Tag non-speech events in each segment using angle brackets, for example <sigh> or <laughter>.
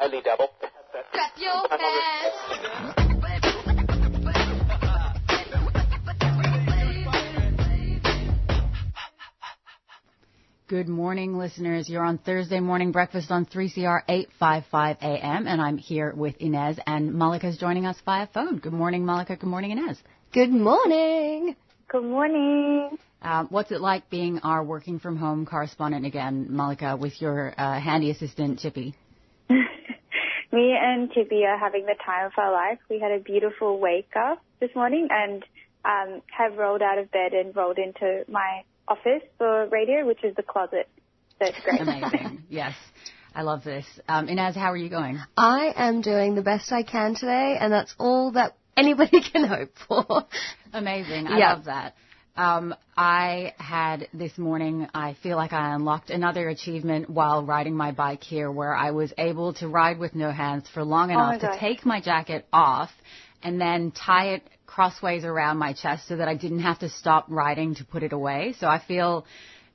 Only double. Clap your hands. Good morning, listeners. You're on Thursday morning breakfast on 3CR 855 AM, and I'm here with Inez, and Malika's joining us via phone. Good morning, Malika. Good morning, Inez. Good morning. Good morning. Um, what's it like being our working from home correspondent again, Malika, with your uh, handy assistant, Chippy? <laughs> Me and Chippy are having the time of our life. We had a beautiful wake up this morning and um, have rolled out of bed and rolled into my office for radio, which is the closet. So it's great. Amazing. <laughs> yes. I love this. Um, Inez, how are you going? I am doing the best I can today, and that's all that anybody <laughs> can hope for. Amazing. I Yeah. love that. Um, I had this morning, I feel like I unlocked another achievement while riding my bike here where I was able to ride with no hands for long my enough to take my jacket off and then tie it crossways around my chest so that I didn't have to stop riding to put it away. So I feel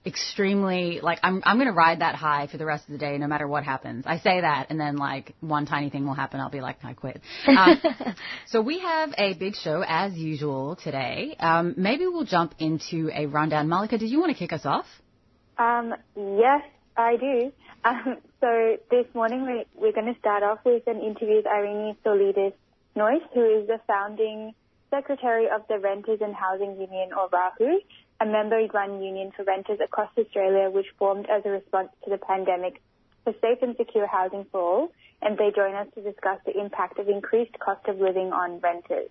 extremely like I'm I'm going to ride that high for the rest of the day no matter what happens. I say that and then like one tiny thing will happen I'll be like I quit. Um, <laughs> so we have a big show as usual today. Um, maybe we'll jump into a rundown. Malika, did you want to kick us off? Um, yes, I do. <laughs> Um, so this morning we, we're going to start off with an interview with Irene Solides Noyce, who is the founding secretary of the Renters and Housing Union, or RAHU, a member-run union for renters across Australia, which formed as a response to the pandemic for safe and secure housing for all. And they join us to discuss the impact of increased cost of living on renters.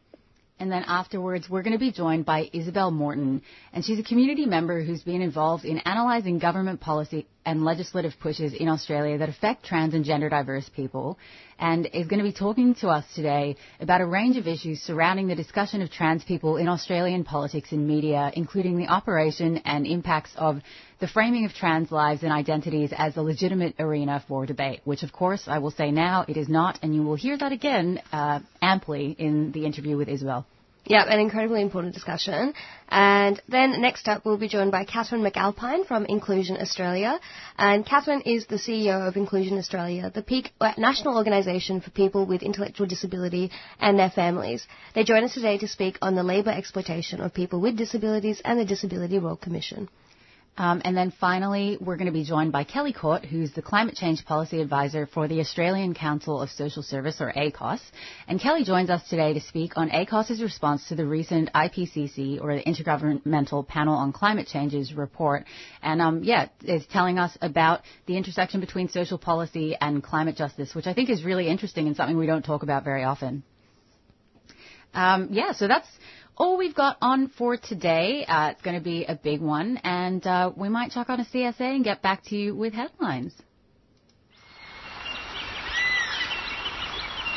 And then afterwards, we're going to be joined by Isabel Morton, and she's a community member who's been involved in analysing government policy and legislative pushes in Australia that affect trans and gender diverse people, and is going to be talking to us today about a range of issues surrounding the discussion of trans people in Australian politics and media, including the operation and impacts of the framing of trans lives and identities as a legitimate arena for debate, which of course I will say now it is not, and you will hear that again uh, amply in the interview with Isabel. Yeah, an incredibly important discussion. And then next up, we'll be joined by Catherine McAlpine from Inclusion Australia. And Catherine is the CEO of Inclusion Australia, the peak uh, national organisation for people with intellectual disability and their families. They join us today to speak on the labour exploitation of people with disabilities and the Disability Royal Commission. Um, and then finally, we're going to be joined by Kelly Court, who's the Climate Change Policy Advisor for the Australian Council of Social Service, or ACOSS. And Kelly joins us today to speak on ACOSS's response to the recent IPCC, or the Intergovernmental Panel on Climate Change's report. And um, yeah, is telling us about the intersection between social policy and climate justice, which I think is really interesting and something we don't talk about very often. Um, yeah, so that's all we've got on for today. Uh, it's going to be a big one, and uh, we might chuck on a CSA and get back to you with headlines.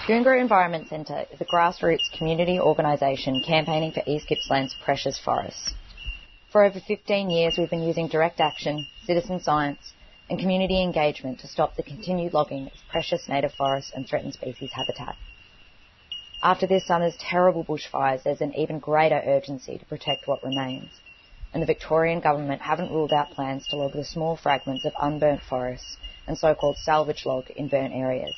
Goongerah Environment Centre is a grassroots community organisation campaigning for East Gippsland's precious forests. For over 15 years, we've been using direct action, citizen science, and community engagement to stop the continued logging of precious native forests and threatened species habitat. After this summer's terrible bushfires, there's an even greater urgency to protect what remains, and the Victorian Government haven't ruled out plans to log the small fragments of unburnt forests and so-called salvage log in burnt areas.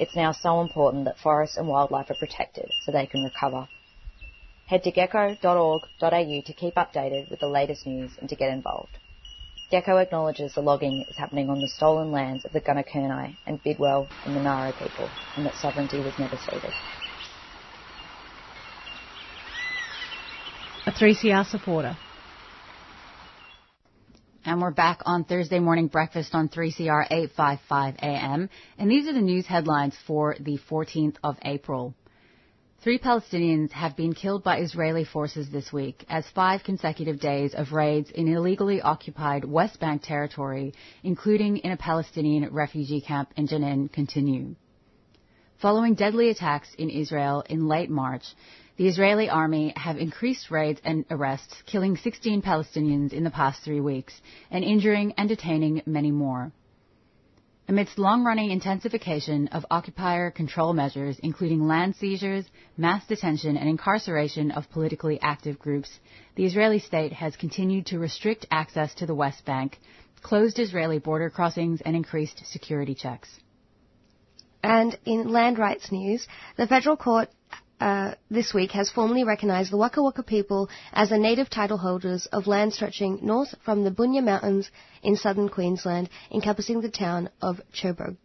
It's now so important that forests and wildlife are protected so they can recover. Head to gecko.org.au to keep updated with the latest news and to get involved. Gecko acknowledges the logging is happening on the stolen lands of the Gunaikurnai and Bidawal and Monaro people and that sovereignty was never ceded. A 3CR supporter. And we're back on Thursday morning breakfast on 3CR 855 AM. And these are the news headlines for the 14th of April. Three Palestinians have been killed by Israeli forces this week as five consecutive days of raids in illegally occupied West Bank territory, including in a Palestinian refugee camp in Jenin, continue. Following deadly attacks in Israel in late March, the Israeli army have increased raids and arrests, killing 16 Palestinians in the past three weeks and injuring and detaining many more. Amidst long-running intensification of occupier control measures, including land seizures, mass detention, and incarceration of politically active groups, the Israeli state has continued to restrict access to the West Bank, closed Israeli border crossings, and increased security checks. And in land rights news, the federal court uh, this week has formally recognised the Waka Waka people as the native title holders of land stretching north from the Bunya Mountains in southern Queensland, encompassing the town of Cherbourg.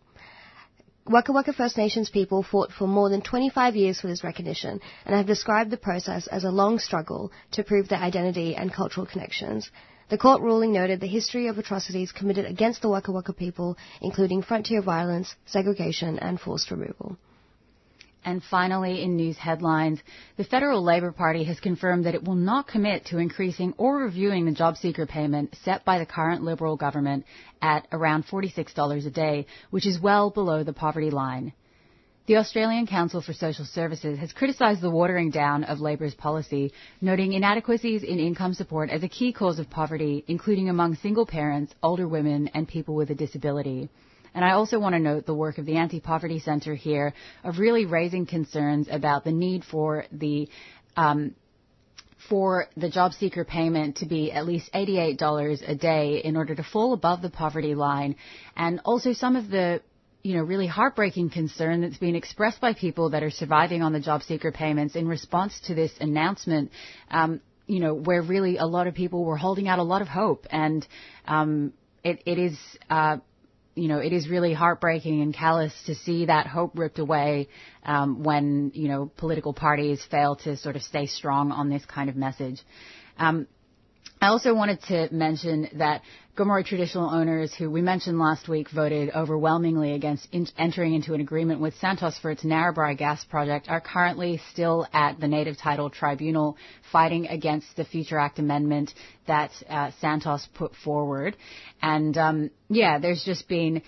Waka Waka First Nations people fought for more than 25 years for this recognition and have described the process as a long struggle to prove their identity and cultural connections. The court ruling noted the history of atrocities committed against the Waka Waka people, including frontier violence, segregation, and forced removal. And finally, in news headlines, the Federal Labor Party has confirmed that it will not commit to increasing or reviewing the job seeker payment set by the current Liberal government at around $46 a day, which is well below the poverty line. The Australian Council for Social Services has criticised the watering down of Labor's policy, noting inadequacies in income support as a key cause of poverty, including among single parents, older women, and people with a disability. And I also want to note the work of the Anti-Poverty Center here of really raising concerns about the need for the um, for the job seeker payment to be at least $88 a day in order to fall above the poverty line, and also some of the you know, really heartbreaking concern that's being expressed by people that are surviving on the job seeker payments in response to this announcement. Um, you know, where really a lot of people were holding out a lot of hope, and um, it, it is uh, you know, it is really heartbreaking and callous to see that hope ripped away um, when you know political parties fail to sort of stay strong on this kind of message. Um, I also wanted to mention that Gomeroi traditional owners, who we mentioned last week, voted overwhelmingly against in- entering into an agreement with Santos for its Narrabri gas project, are currently still at the Native Title Tribunal fighting against the Future Act amendment that uh, Santos put forward. And um, yeah, there's just been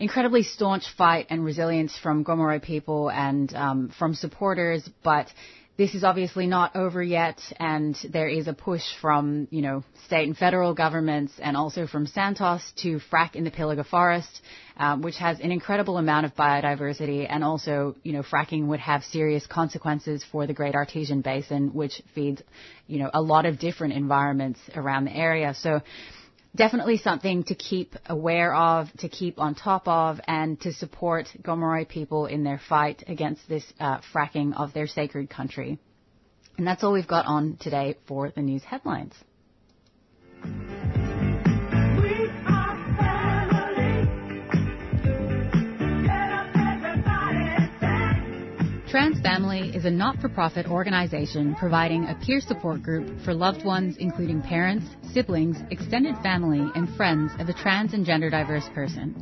incredibly staunch fight and resilience from Gomeroi people and um, from supporters, but this is obviously not over yet, and there is a push from, you know, state and federal governments and also from Santos to frack in the Pilliga Forest, um, which has an incredible amount of biodiversity, and also, you know, fracking would have serious consequences for the Great Artesian Basin, which feeds, you know, a lot of different environments around the area. So, definitely something to keep aware of, to keep on top of, and to support Gomeroi people in their fight against this uh, fracking of their sacred country. And that's all we've got on today for the news headlines. Trans Family is a not-for-profit organization providing a peer support group for loved ones including parents, siblings, extended family, and friends of a trans and gender diverse person.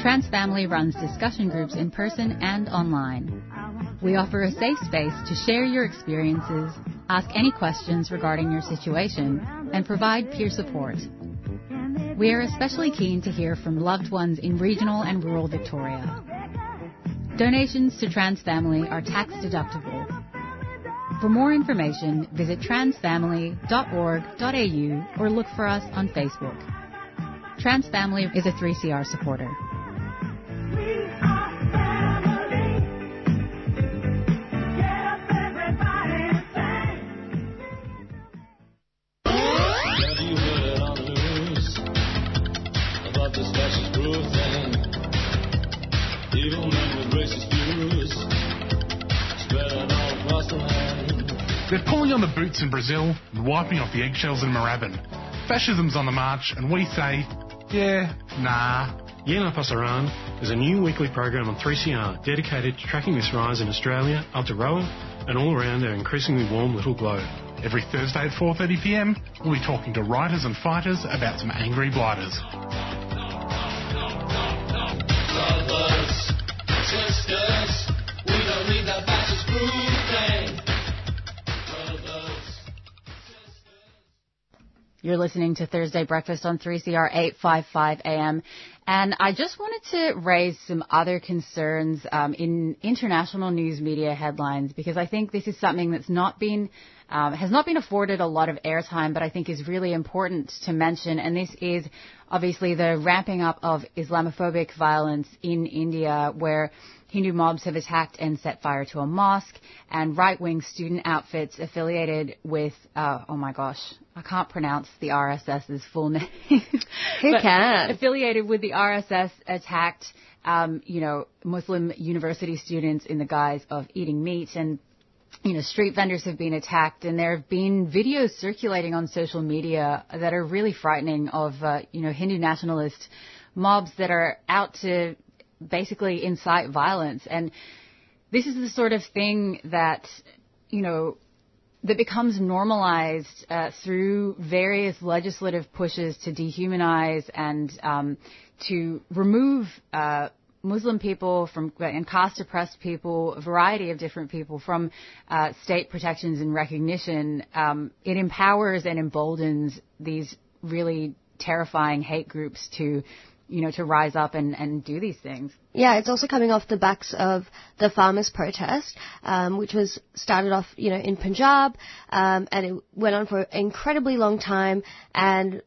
Trans Family runs discussion groups in person and online. We offer a safe space to share your experiences, ask any questions regarding your situation, and provide peer support. We are especially keen to hear from loved ones in regional and rural Victoria. Donations to Trans Family are tax deductible. For more information, visit transfamily.org.au or look for us on Facebook. Trans Family is a 3CR supporter. In Brazil and wiping off the eggshells in Moorabbin. Fascism's on the march, and we say, yeah, nah. Yeah Nah Pasaran is a new weekly program on 3CR dedicated to tracking this rise in Australia, Aotearoa, and all around our increasingly warm little globe. Every Thursday at 4.30pm, we'll be talking to writers and fighters about some angry blighters. Brothers, sisters, we don't need that fascist group. You're listening to Thursday Breakfast on 3CR 855 AM. And I just wanted to raise some other concerns um, in international news media headlines because I think this is something that's not been um, has not been afforded a lot of airtime, but I think is really important to mention. And this is obviously the ramping up of Islamophobic violence in India, where Hindu mobs have attacked and set fire to a mosque, and right-wing student outfits affiliated with, uh, oh my gosh, I can't pronounce the RSS's full <laughs> name. Who can? Affiliated with the RSS attacked, um, you know, Muslim university students in the guise of eating meat and you know, street vendors have been attacked, and there have been videos circulating on social media that are really frightening of, uh, you know, Hindu nationalist mobs that are out to basically incite violence. And this is the sort of thing that, you know, that becomes normalized uh, through various legislative pushes to dehumanize and um, to remove uh, Muslim people from and caste oppressed people, a variety of different people from uh, state protections and recognition. Um, it empowers and emboldens these really terrifying hate groups to, you know, to rise up and, and do these things. Yeah, it's also coming off the backs of the farmers' protest, um, which was started off, you know, in Punjab, um, and it went on for an incredibly long time, and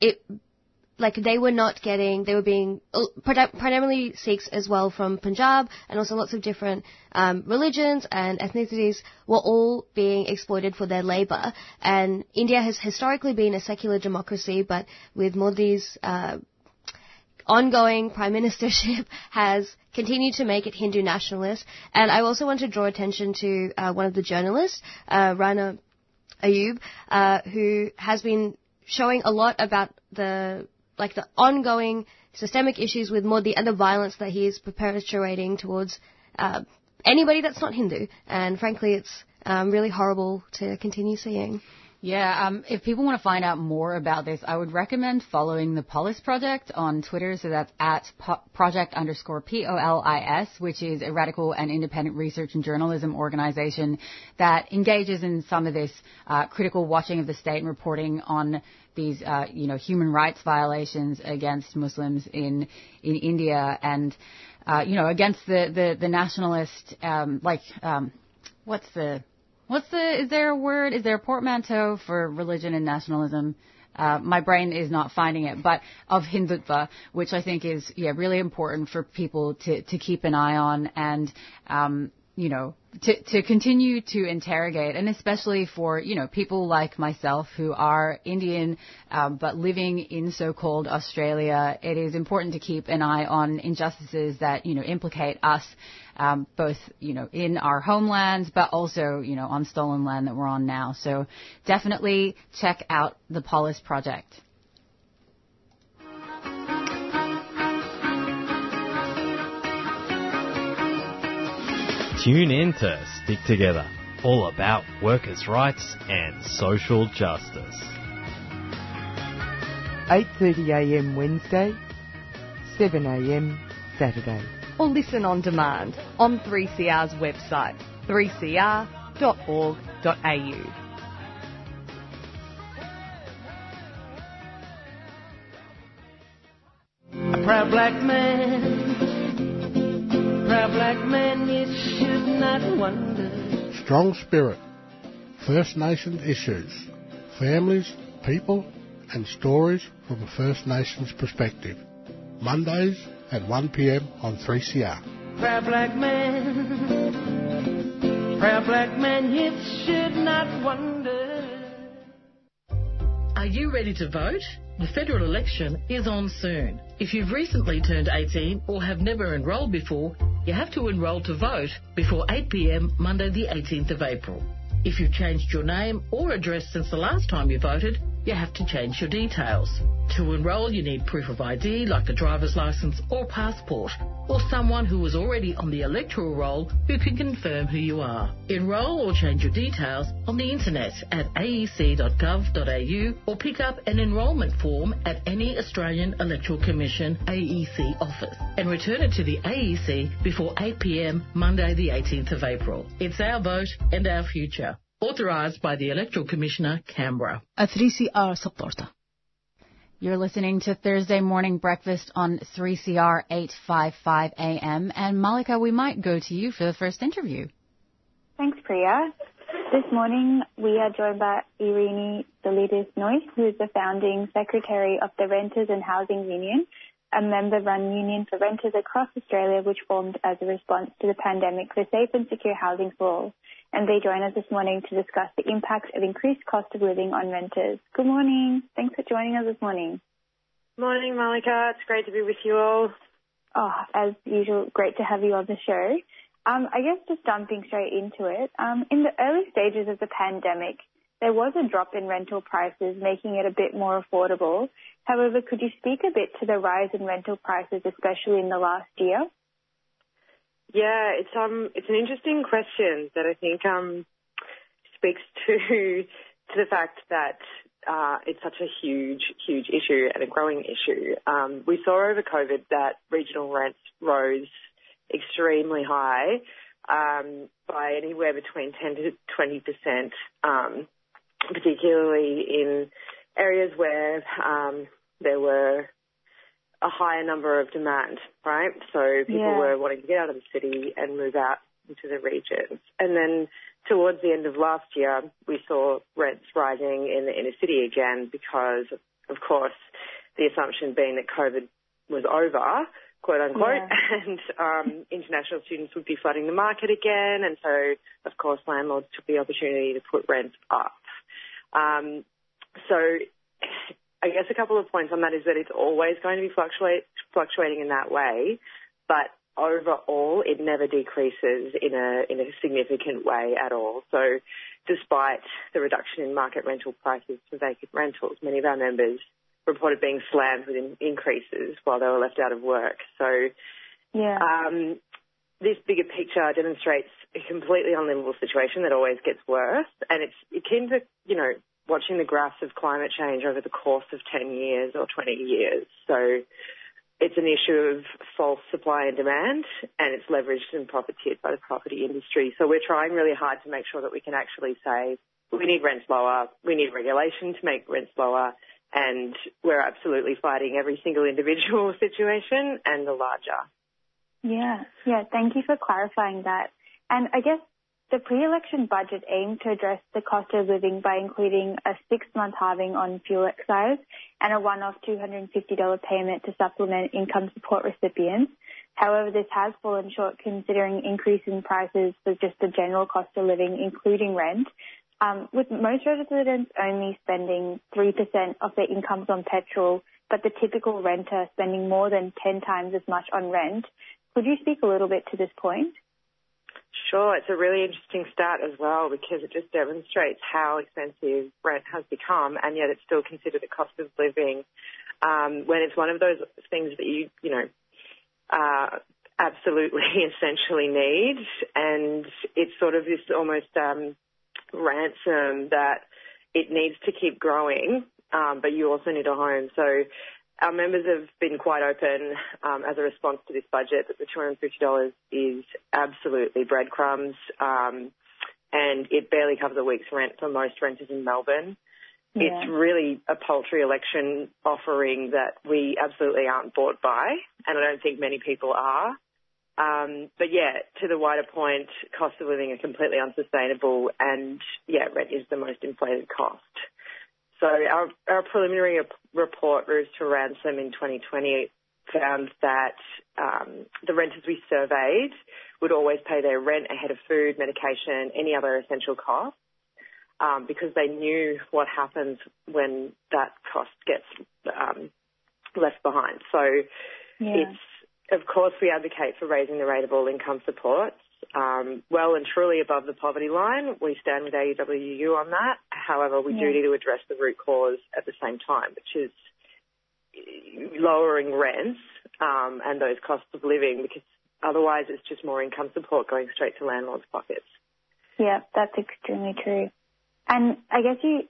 it like they were not getting, they were being uh, primarily Sikhs as well from Punjab, and also lots of different um, religions and ethnicities were all being exploited for their labour. And India has historically been a secular democracy, but with Modi's uh, ongoing prime ministership <laughs> has continued to make it Hindu nationalist. And I also want to draw attention to uh, one of the journalists, uh, Rana Ayub, uh, who has been showing a lot about the like the ongoing systemic issues with Modi and the violence that he is perpetuating towards uh, anybody that's not Hindu. And frankly, it's um, really horrible to continue seeing. Yeah, um, if people want to find out more about this, I would recommend following the Polis Project on Twitter. So that's at po- project underscore P-O-L-I-S, which is a radical and independent research and journalism organization that engages in some of this uh, critical watching of the state and reporting on these, uh, you know, human rights violations against Muslims in in India and, uh, you know, against the the, the nationalist, um, like, um, what's the What's the, is there a word, is there a portmanteau for religion and nationalism? Uh, my brain is not finding it, but of Hindutva, which I think is, yeah, really important for people to, to keep an eye on and, um, you know, to, to continue to interrogate, and especially for, you know, people like myself who are Indian, um, but living in so-called Australia, it is important to keep an eye on injustices that, you know, implicate us, um, both, you know, in our homelands, but also, you know, on stolen land that we're on now. So definitely check out the Polis Project. Tune in to Stick Together, all about workers' rights and social justice. 8.30am Wednesday, 7am Saturday. Or listen on demand on 3CR's website, 3cr.org.au. A proud black man, proud black man, you should not wonder. Strong Spirit. First Nations issues. Families, people, and stories from a First Nations perspective. Mondays at 1pm on 3CR. Proud black man, proud black man, you should not wonder. Are you ready to vote? The federal election is on soon. If you've recently turned 18 or have never enrolled before, you have to enrol to vote before 8pm Monday the 18th of April. If you've changed your name or address since the last time you voted, you have to change your details. To enrol, you need proof of ID like a driver's license or passport, or someone who is already on the electoral roll who can confirm who you are. Enrol or change your details on the internet at aec.gov.au or pick up an enrolment form at any Australian Electoral Commission AEC office and return it to the AEC before 8pm Monday the 18th of April. It's our vote and our future. Authorised by the Electoral Commissioner, Canberra. A 3CR supporter. You're listening to Thursday Morning Breakfast on 3CR 855 AM. And Malika, we might go to you for the first interview. Thanks, Priya. This morning we are joined by Irini Dolitis Nois, who is the founding secretary of the Renters and Housing Union, a member-run union for renters across Australia, which formed as a response to the pandemic for safe and secure housing for all. And they join us this morning to discuss the impact of increased cost of living on renters. Good morning. Thanks for joining us this morning. Morning, Malika. It's great to be with you all. Oh, as usual, great to have you on the show. Um, I guess just jumping straight into it, um, in the early stages of the pandemic, there was a drop in rental prices, making it a bit more affordable. However, could you speak a bit to the rise in rental prices, especially in the last year? Yeah, it's um, it's an interesting question that I think um, speaks <laughs> to to the fact that uh, it's such a huge, huge issue and a growing issue. Um, we saw over COVID that regional rents rose extremely high um, by anywhere between 10 to 20 percent, um, particularly in areas where um, there were a higher number of demand, right? So people Yeah. were wanting to get out of the city and move out into the regions. And then towards the end of last year, we saw rents rising in the inner city again because, of course, the assumption being that COVID was over, quote unquote, Yeah. <laughs> and um, international students would be flooding the market again. And so, of course, landlords took the opportunity to put rents up. Um, so I guess a couple of points on that is that it's always going to be fluctuate, fluctuating in that way, but overall it never decreases in a in a significant way at all. So despite the reduction in market rental prices for vacant rentals, many of our members reported being slammed with in- increases while they were left out of work. So Yeah. um, this bigger picture demonstrates a completely unlivable situation that always gets worse, and it's akin to you know watching the graphs of climate change over the course of 10 years or 20 years. So it's an issue of false supply and demand, and it's leveraged and profiteered by the property industry. So we're trying really hard to make sure that we can actually say we need rents lower, we need regulation to make rents lower, and we're absolutely fighting every single individual <laughs> situation and the larger. Yeah, yeah. Thank you for clarifying that. And I guess the pre-election budget aimed to address the cost of living by including a six-month halving on fuel excise and a one-off $250 payment to supplement income support recipients. However, this has fallen short considering increase in prices for just the general cost of living, including rent. Um, with most residents only spending 3% of their incomes on petrol, but the typical renter spending more than 10 times as much on rent, could you speak a little bit to this point? Sure, it's a really interesting start as well because it just demonstrates how expensive rent has become, and yet it's still considered a cost of living. Um, when it's one of those things that you, you know, uh, absolutely <laughs> essentially need, and it's sort of this almost um, ransom that it needs to keep growing, um, but you also need a home. So our members have been quite open um, as a response to this budget that the $250 is absolutely breadcrumbs um, and it barely covers a week's rent for most renters in Melbourne. Yeah. It's really a paltry election offering that we absolutely aren't bought by, and I don't think many people are. Um, but yeah, to the wider point, cost of living are completely unsustainable, and yeah, rent is the most inflated cost. So our, our preliminary rep- report, Roofs to Ransom in 2020, found that um, the renters we surveyed would always pay their rent ahead of food, medication, any other essential costs, um, because they knew what happens when that cost gets um, left behind. So Yeah. it's, of course, we advocate for raising the rate of all income supports. Um, well and truly above the poverty line. We stand with AUWU on that. However, we do need to address the root cause at the same time, which is lowering rents um, and those costs of living because otherwise it's just more income support going straight to landlords' pockets. Yeah, that's extremely true. And I guess you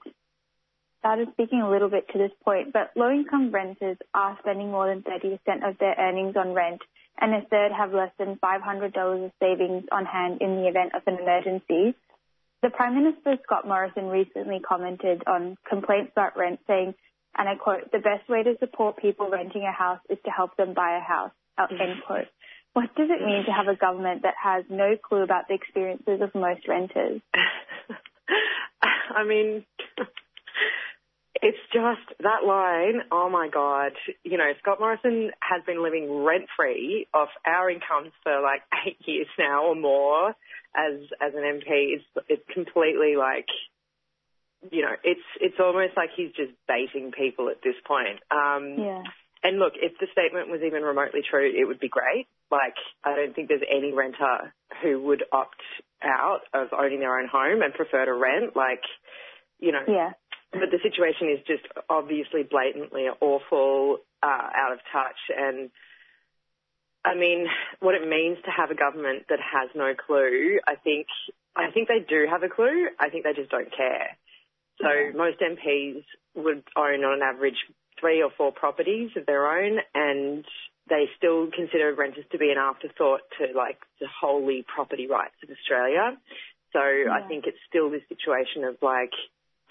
started speaking a little bit to this point, but low income renters are spending more than 30% of their earnings on rent, and a third have less than $500 of savings on hand in the event of an emergency. the Prime Minister Scott Morrison recently commented on complaints about rent, saying, and I quote, "The best way to support people renting a house is to help them buy a house." Mm-hmm. End quote. What does it mean to have a government that has no clue about the experiences of most renters? <laughs> I mean, it's just that line. Oh my God. You know, Scott Morrison has been living rent free off our incomes for like <laughs> eight years now or more as, as an MP. It's, it's completely like, you know, it's, it's almost like he's just baiting people at this point. Um, yeah. and look, if the statement was even remotely true, it would be great. Like, I don't think there's any renter who would opt out of owning their own home and prefer to rent. Like, you know, Yeah. But the situation is just obviously blatantly awful, uh, out of touch. And I mean, what it means to have a government that has no clue, I think, I think they do have a clue. I think they just don't care. So most MPs would own on an average three or four properties of their own and they still consider renters to be an afterthought to like the holy property rights of Australia. So I think it's still this situation of like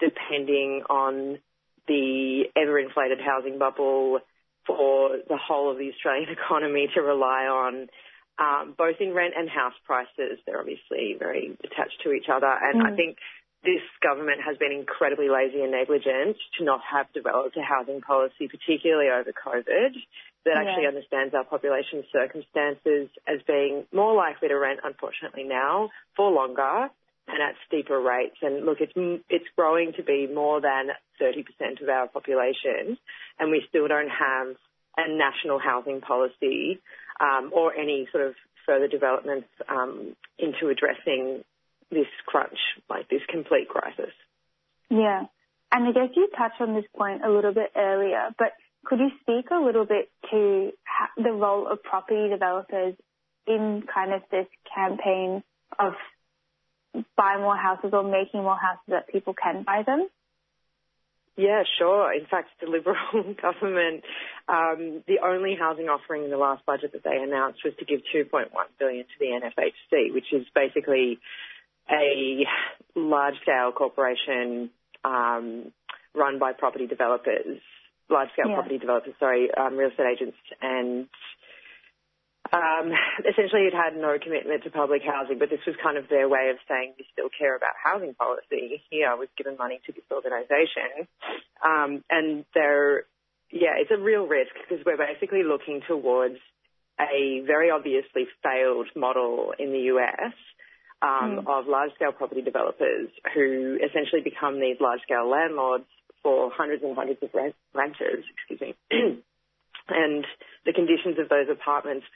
depending on the ever inflated housing bubble for the whole of the Australian <laughs> economy to rely on um, both in rent and house prices. They're obviously very attached to each other. And I Mm. think this government has been incredibly lazy and negligent to not have developed a housing policy, particularly over COVID, that actually understands our population's circumstances as being more likely to rent, unfortunately, now for longer and at steeper rates. And look, it's it's growing to be more than 30% of our population, and we still don't have a national housing policy um, or any sort of further developments um, into addressing this crunch, like this complete crisis. Yeah. And I guess you touched on this point a little bit earlier, but could you speak a little bit to the role of property developers in kind of this campaign of buy more houses or making more houses that people can buy them? Yeah, sure. In fact, the Liberal <laughs> government, um, the only housing offering in the last budget that they announced was to give 2.1 billion to the NFHC, which is basically a large-scale corporation um, run by property developers, large-scale Yeah. property developers, sorry, um, real estate agents, and um, essentially it had no commitment to public housing, but this was kind of their way of saying we still care about housing policy. Here, we've given money to this organisation, um, and they're yeah, it's a real risk because we're basically looking towards a very obviously failed model in the US um, of large-scale property developers who essentially become these large-scale landlords for hundreds and hundreds of rent- renters. Excuse me. <clears throat> and the conditions of those apartments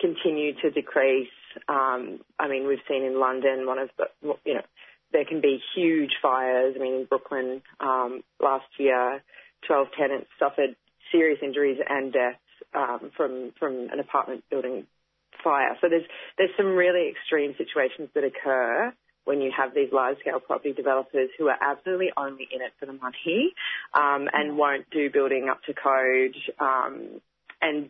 continue to decrease. Um, I mean, we've seen in London one of the, you know, there can be huge fires. I mean, in Brooklyn um, last year, 12 tenants suffered serious injuries and deaths um, from from an apartment building fire. So there's there's some really extreme situations that occur when you have these large scale property developers who are absolutely only in it for the money um, and won't do building up to code um, and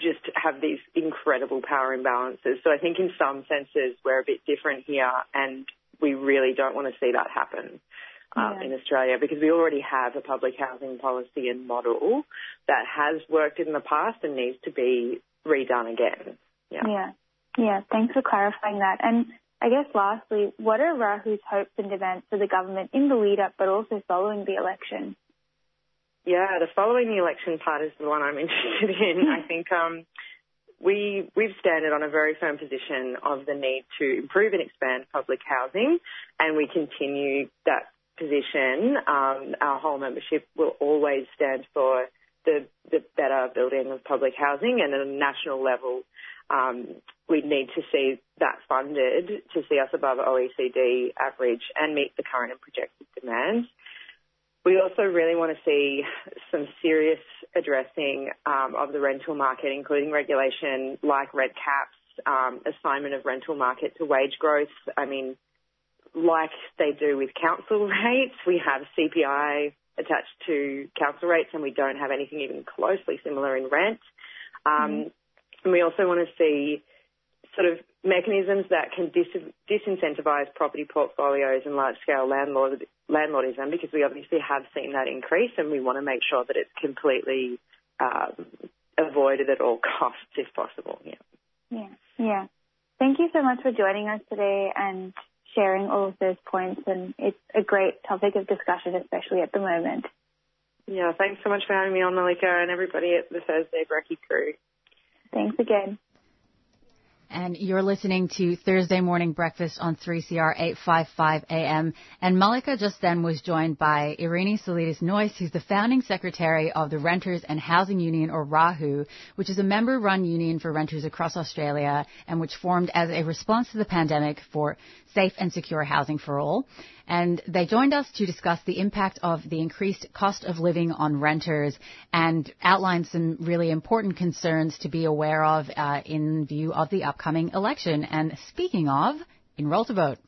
just have these incredible power imbalances. So I think in some senses we're a bit different here and we really don't want to see that happen. Um, in Australia, because we already have a public housing policy and model that has worked in the past and needs to be redone again. Yeah. Yeah. Yeah. Thanks for clarifying that. And I guess lastly, what are Rahu's hopes and demands for the government in the lead up, but also following the election? Yeah, the following the election part is the one I'm <laughs> interested in. I think um, we we've standed on a very firm position of the need to improve and expand public housing, and we continue that position. Um, our whole membership will always stand for the the better building of public housing, and at a national level, um, we need to see that funded to see us above OECD average and meet the current and projected demands. We also really want to see some serious addressing um, of the rental market, including regulation like red caps, um, assignment of rental market to wage growth. I mean, like they do with council <laughs> rates, we have CPI attached to council rates, and we don't have anything even closely similar in rent. Um, And we also want to see sort of mechanisms that can dis- disincentivize property portfolios and large-scale landlord landlordism because we obviously have seen that increase and we want to make sure that it's completely um, avoided at all costs if possible. Yeah. Yeah, yeah. Thank you so much for joining us today and sharing all of those points. And it's a great topic of discussion, especially at the moment. Yeah, thanks so much for having me on, Malika, and everybody at the Thursday Brekkie crew. Thanks again. And you're listening to Thursday Morning Breakfast on 3CR 855 AM. And Malika just then was joined by Irini Solidis Noyes, who's the founding secretary of the Renters and Housing Union, or RAHU, which is a member-run union for renters across Australia and which formed as a response to the pandemic for safe and secure housing for all. And they joined us to discuss the impact of the increased cost of living on renters and outlined some really important concerns to be aware of uh, in view of the upcoming election. And speaking of, enroll to vote.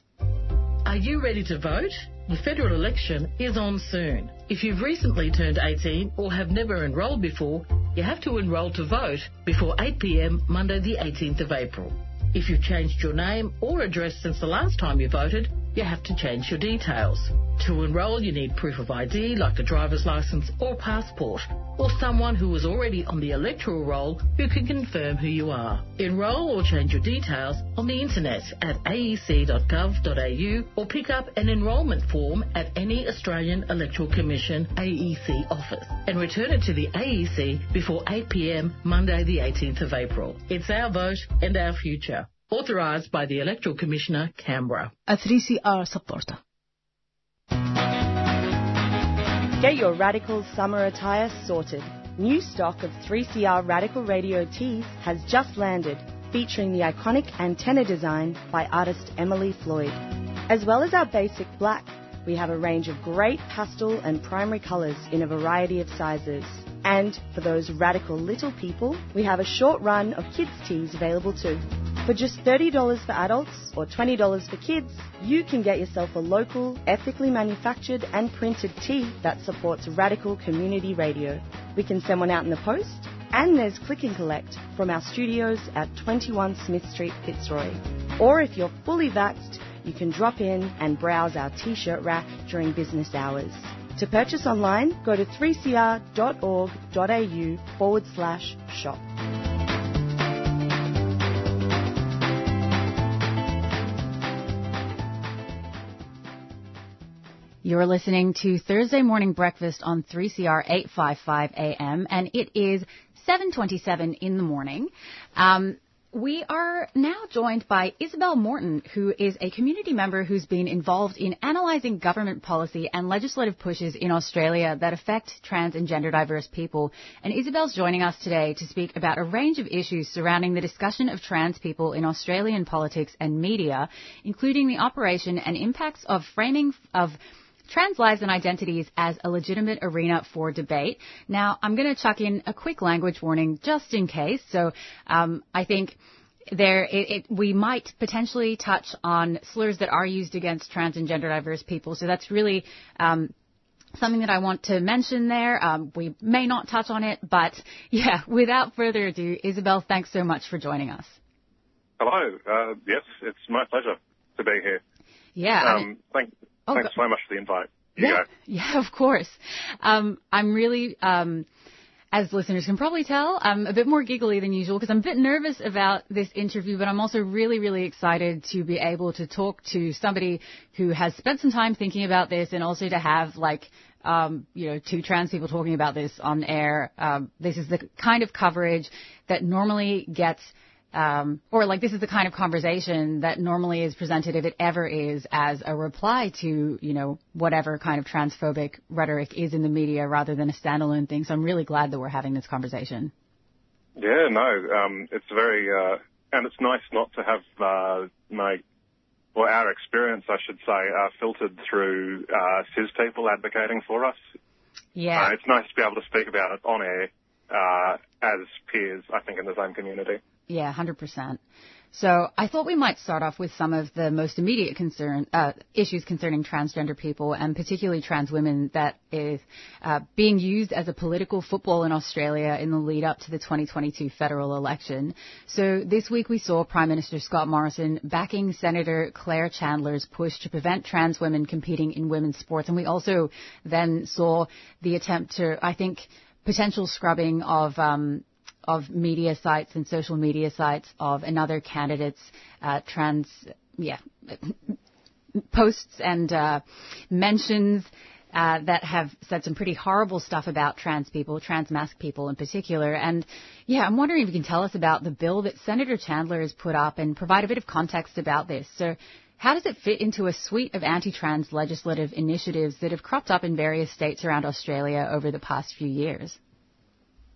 Are you ready to vote? The federal election is on soon. If you've recently turned 18 or have never enrolled before, you have to enrol to vote before 8pm Monday the 18th of April. If you've changed your name or address since the last time you voted, you have to change your details. To enrol, you need proof of ID like a driver's license or passport, or someone who is already on the electoral roll who can confirm who you are. Enrol or change your details on the internet at aec.gov.au or pick up an enrolment form at any Australian Electoral Commission AEC office and return it to the AEC before 8pm Monday the 18th of April. It's our vote and our future. Authorised by the Electoral Commissioner, Canberra. A 3CR supporter. Get your Radical summer attire sorted. New stock of 3CR Radical Radio tees has just landed, featuring the iconic antenna design by artist Emily Floyd. As well as our basic black, we have a range of great pastel and primary colours in a variety of sizes. And for those radical little people, we have a short run of kids' tees available too. For just $30 for adults or $20 for kids, you can get yourself a local, ethically manufactured and printed tee that supports radical community radio. We can send one out in the post, and there's click and collect from our studios at 21 Smith Street, Fitzroy. Or if you're fully vaxxed, you can drop in and browse our t-shirt rack during business hours. To purchase online, go to 3cr.org.au forward slash shop. You're listening to Thursday Morning Breakfast on 3CR 855 AM, and it is 7:27 in the morning. Um, we are now joined by Isabel Morton, who is a community member who's been involved in analysing government policy and legislative pushes in Australia that affect trans and gender diverse people. And Isabel's joining us today to speak about a range of issues surrounding the discussion of trans people in Australian politics and media, including the operation and impacts of framing of trans lives and identities as a legitimate arena for debate. Now, I'm going to chuck in a quick language warning just in case. So, um, I think there, it, it, we might potentially touch on slurs that are used against trans and gender diverse people. So that's really, um, something that I want to mention there. Um, we may not touch on it, but <laughs> yeah, without further ado, Isabel, thanks so much for joining us. Hello. Uh, yes, it's my pleasure to be here. Yeah. I Um, mean- thank, Oh, thanks so much for the invite. You yeah, yeah, of course. Um, I'm really, um, as listeners can probably tell, I'm a bit more giggly than usual because I'm a bit nervous about this interview, but I'm also really, really excited to be able to talk to somebody who has spent some time thinking about this and also to have like, um, you know, two trans people talking about this on air. Um, this is the kind of coverage that normally gets um, or like this is the kind of conversation that normally is presented, if it ever is, as a reply to, you know, whatever kind of transphobic rhetoric is in the media rather than a standalone thing. So I'm really glad that we're having this conversation. Yeah, no, um, it's very, uh, and it's nice not to have uh, my, or our experience, I should say, uh, filtered through uh, cis people advocating for us. Yeah. Uh, it's nice to be able to speak about it on air uh, as peers, I think, in the same community. Yeah, 100%. So I thought we might start off with some of the most immediate concern uh, issues concerning transgender people and particularly trans women that is uh, being used as a political football in Australia in the lead up to the 2022 federal election. So this week we saw Prime Minister Scott Morrison backing Senator Claire Chandler's push to prevent trans women competing in women's sports, and we also then saw the attempt to, I think, potential scrubbing of um, of media sites and social media sites of another candidate's uh, trans, yeah, posts and uh, mentions uh, that have said some pretty horrible stuff about trans people, trans mask people in particular. And yeah, I'm wondering if you can tell us about the bill that Senator Chandler has put up and provide a bit of context about this. So, how does it fit into a suite of anti-trans legislative initiatives that have cropped up in various states around Australia over the past few years?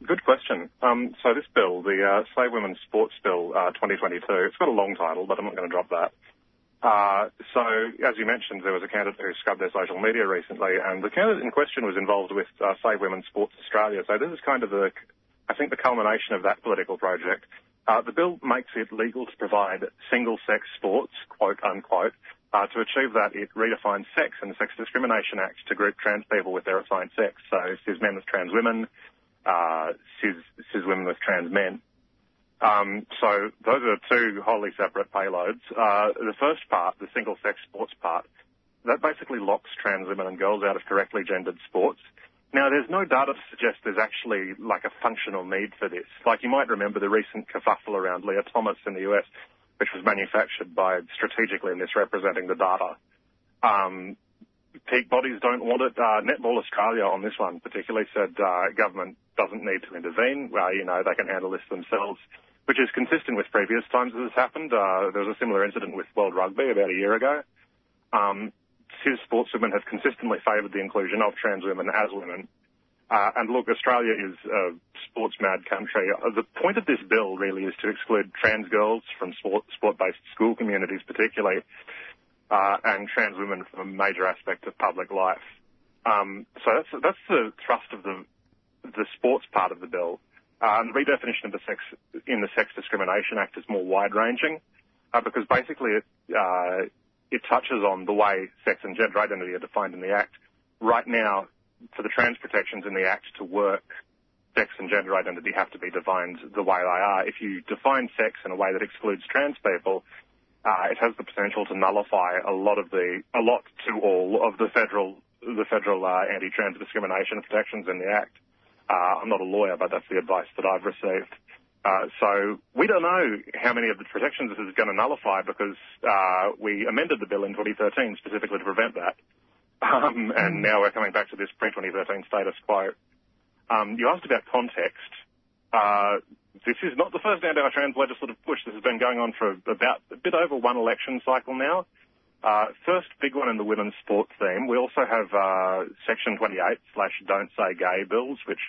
Good question. Um, so this bill, the uh, Save Women's Sports Bill uh, 2022, it's got a long title, but I'm not going to drop that. Uh, so, as you mentioned, there was a candidate who scrubbed their social media recently, and the candidate in question was involved with uh, Save Women's Sports Australia. So this is kind of the, I think, the culmination of that political project. Uh, the bill makes it legal to provide single-sex sports, quote unquote. Uh, to achieve that, it redefines sex in the Sex Discrimination Act to group trans people with their assigned sex. So cis men with trans women, uh, cis, cis women with trans men. Um, so those are two wholly separate payloads. Uh, the first part, the single sex sports part, that basically locks trans women and girls out of correctly gendered sports. Now, there's no data to suggest there's actually like a functional need for this. Like you might remember the recent kerfuffle around Lia Thomas in the US, which was manufactured by strategically misrepresenting the data. Um, peak bodies don't want it. Uh, Netball Australia on this one particularly said uh, government doesn't need to intervene. Well, you know, they can handle this themselves, which is consistent with previous times this has happened. Uh, there was a similar incident with World Rugby about a year ago. Um, cis sportswomen have consistently favoured the inclusion of trans women as women. Uh, and look, Australia is a sports mad country. Uh, the point of this bill really is to exclude trans girls from sport, sport-based school communities particularly, uh, and trans women from a major aspect of public life. Um, so that's, that's the thrust of the, the sports part of the bill. Uh, the redefinition of the sex in the Sex Discrimination Act is more wide-ranging uh, because basically it, uh, it touches on the way sex and gender identity are defined in the Act. Right now, for the trans protections in the Act to work, sex and gender identity have to be defined the way they are. If you define sex in a way that excludes trans people, uh, it has the potential to nullify a lot of the, a lot to all of the federal, the federal uh, anti-trans discrimination protections in the Act. Uh, I'm not a lawyer, but that's the advice that I've received. Uh, so we don't know how many of the protections this is going to nullify because uh, we amended the bill in 2013 specifically to prevent that. Um, and now we're coming back to this pre-2013 status quo. Um, you asked about context. Uh, this is not the first anti-trans legislative push. This has been going on for about a bit over one election cycle now. Uh, first big one in the women's sports theme. We also have uh, Section 28 slash Don't Say Gay bills, which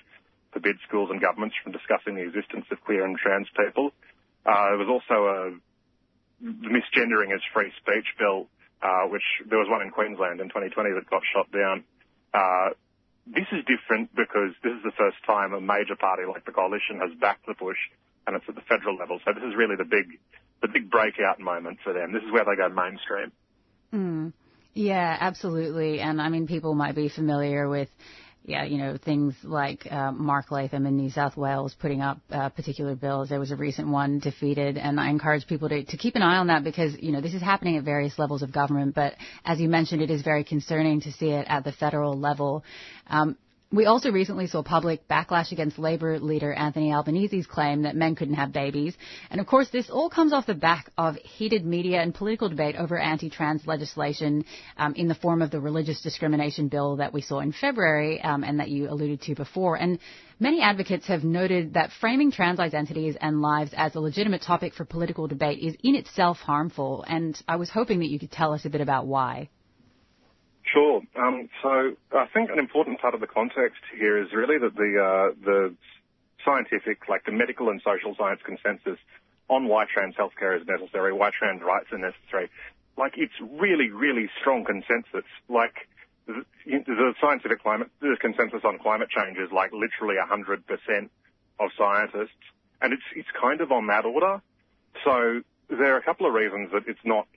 forbid schools and governments from discussing the existence of queer and trans people. Uh, there was also a misgendering as free speech bill, uh, which there was one in Queensland in 2020 that got shot down. This is different because this is the first time a major party like the coalition has backed the push, and it's at the federal level. So this is really the big, the big breakout moment for them. This is where they go mainstream. Mm. Yeah, absolutely. And I mean, people might be familiar with yeah, you know, things like uh, Mark Latham in New South Wales putting up uh, particular bills. There was a recent one defeated, and I encourage people to, to keep an eye on that because, you know, this is happening at various levels of government, but as you mentioned, it is very concerning to see it at the federal level. Um, we also recently saw public backlash against Labor leader Anthony Albanese's claim that men couldn't have babies. And of course, this all comes off the back of heated media and political debate over anti-trans legislation um, in the form of the religious discrimination bill that we saw in February um, and that you alluded to before. And many advocates have noted that framing trans identities and lives as a legitimate topic for political debate is in itself harmful. And I was hoping that you could tell us a bit about why. Sure. Um, so I think an important part of the context here is really that the uh, the scientific, like the medical and social science consensus on why trans healthcare is necessary, why trans rights are necessary, like it's really, really strong consensus. Like the, the scientific climate, the consensus on climate change is like literally 100% of scientists, and it's it's kind of on that order. So there are a couple of reasons that it's not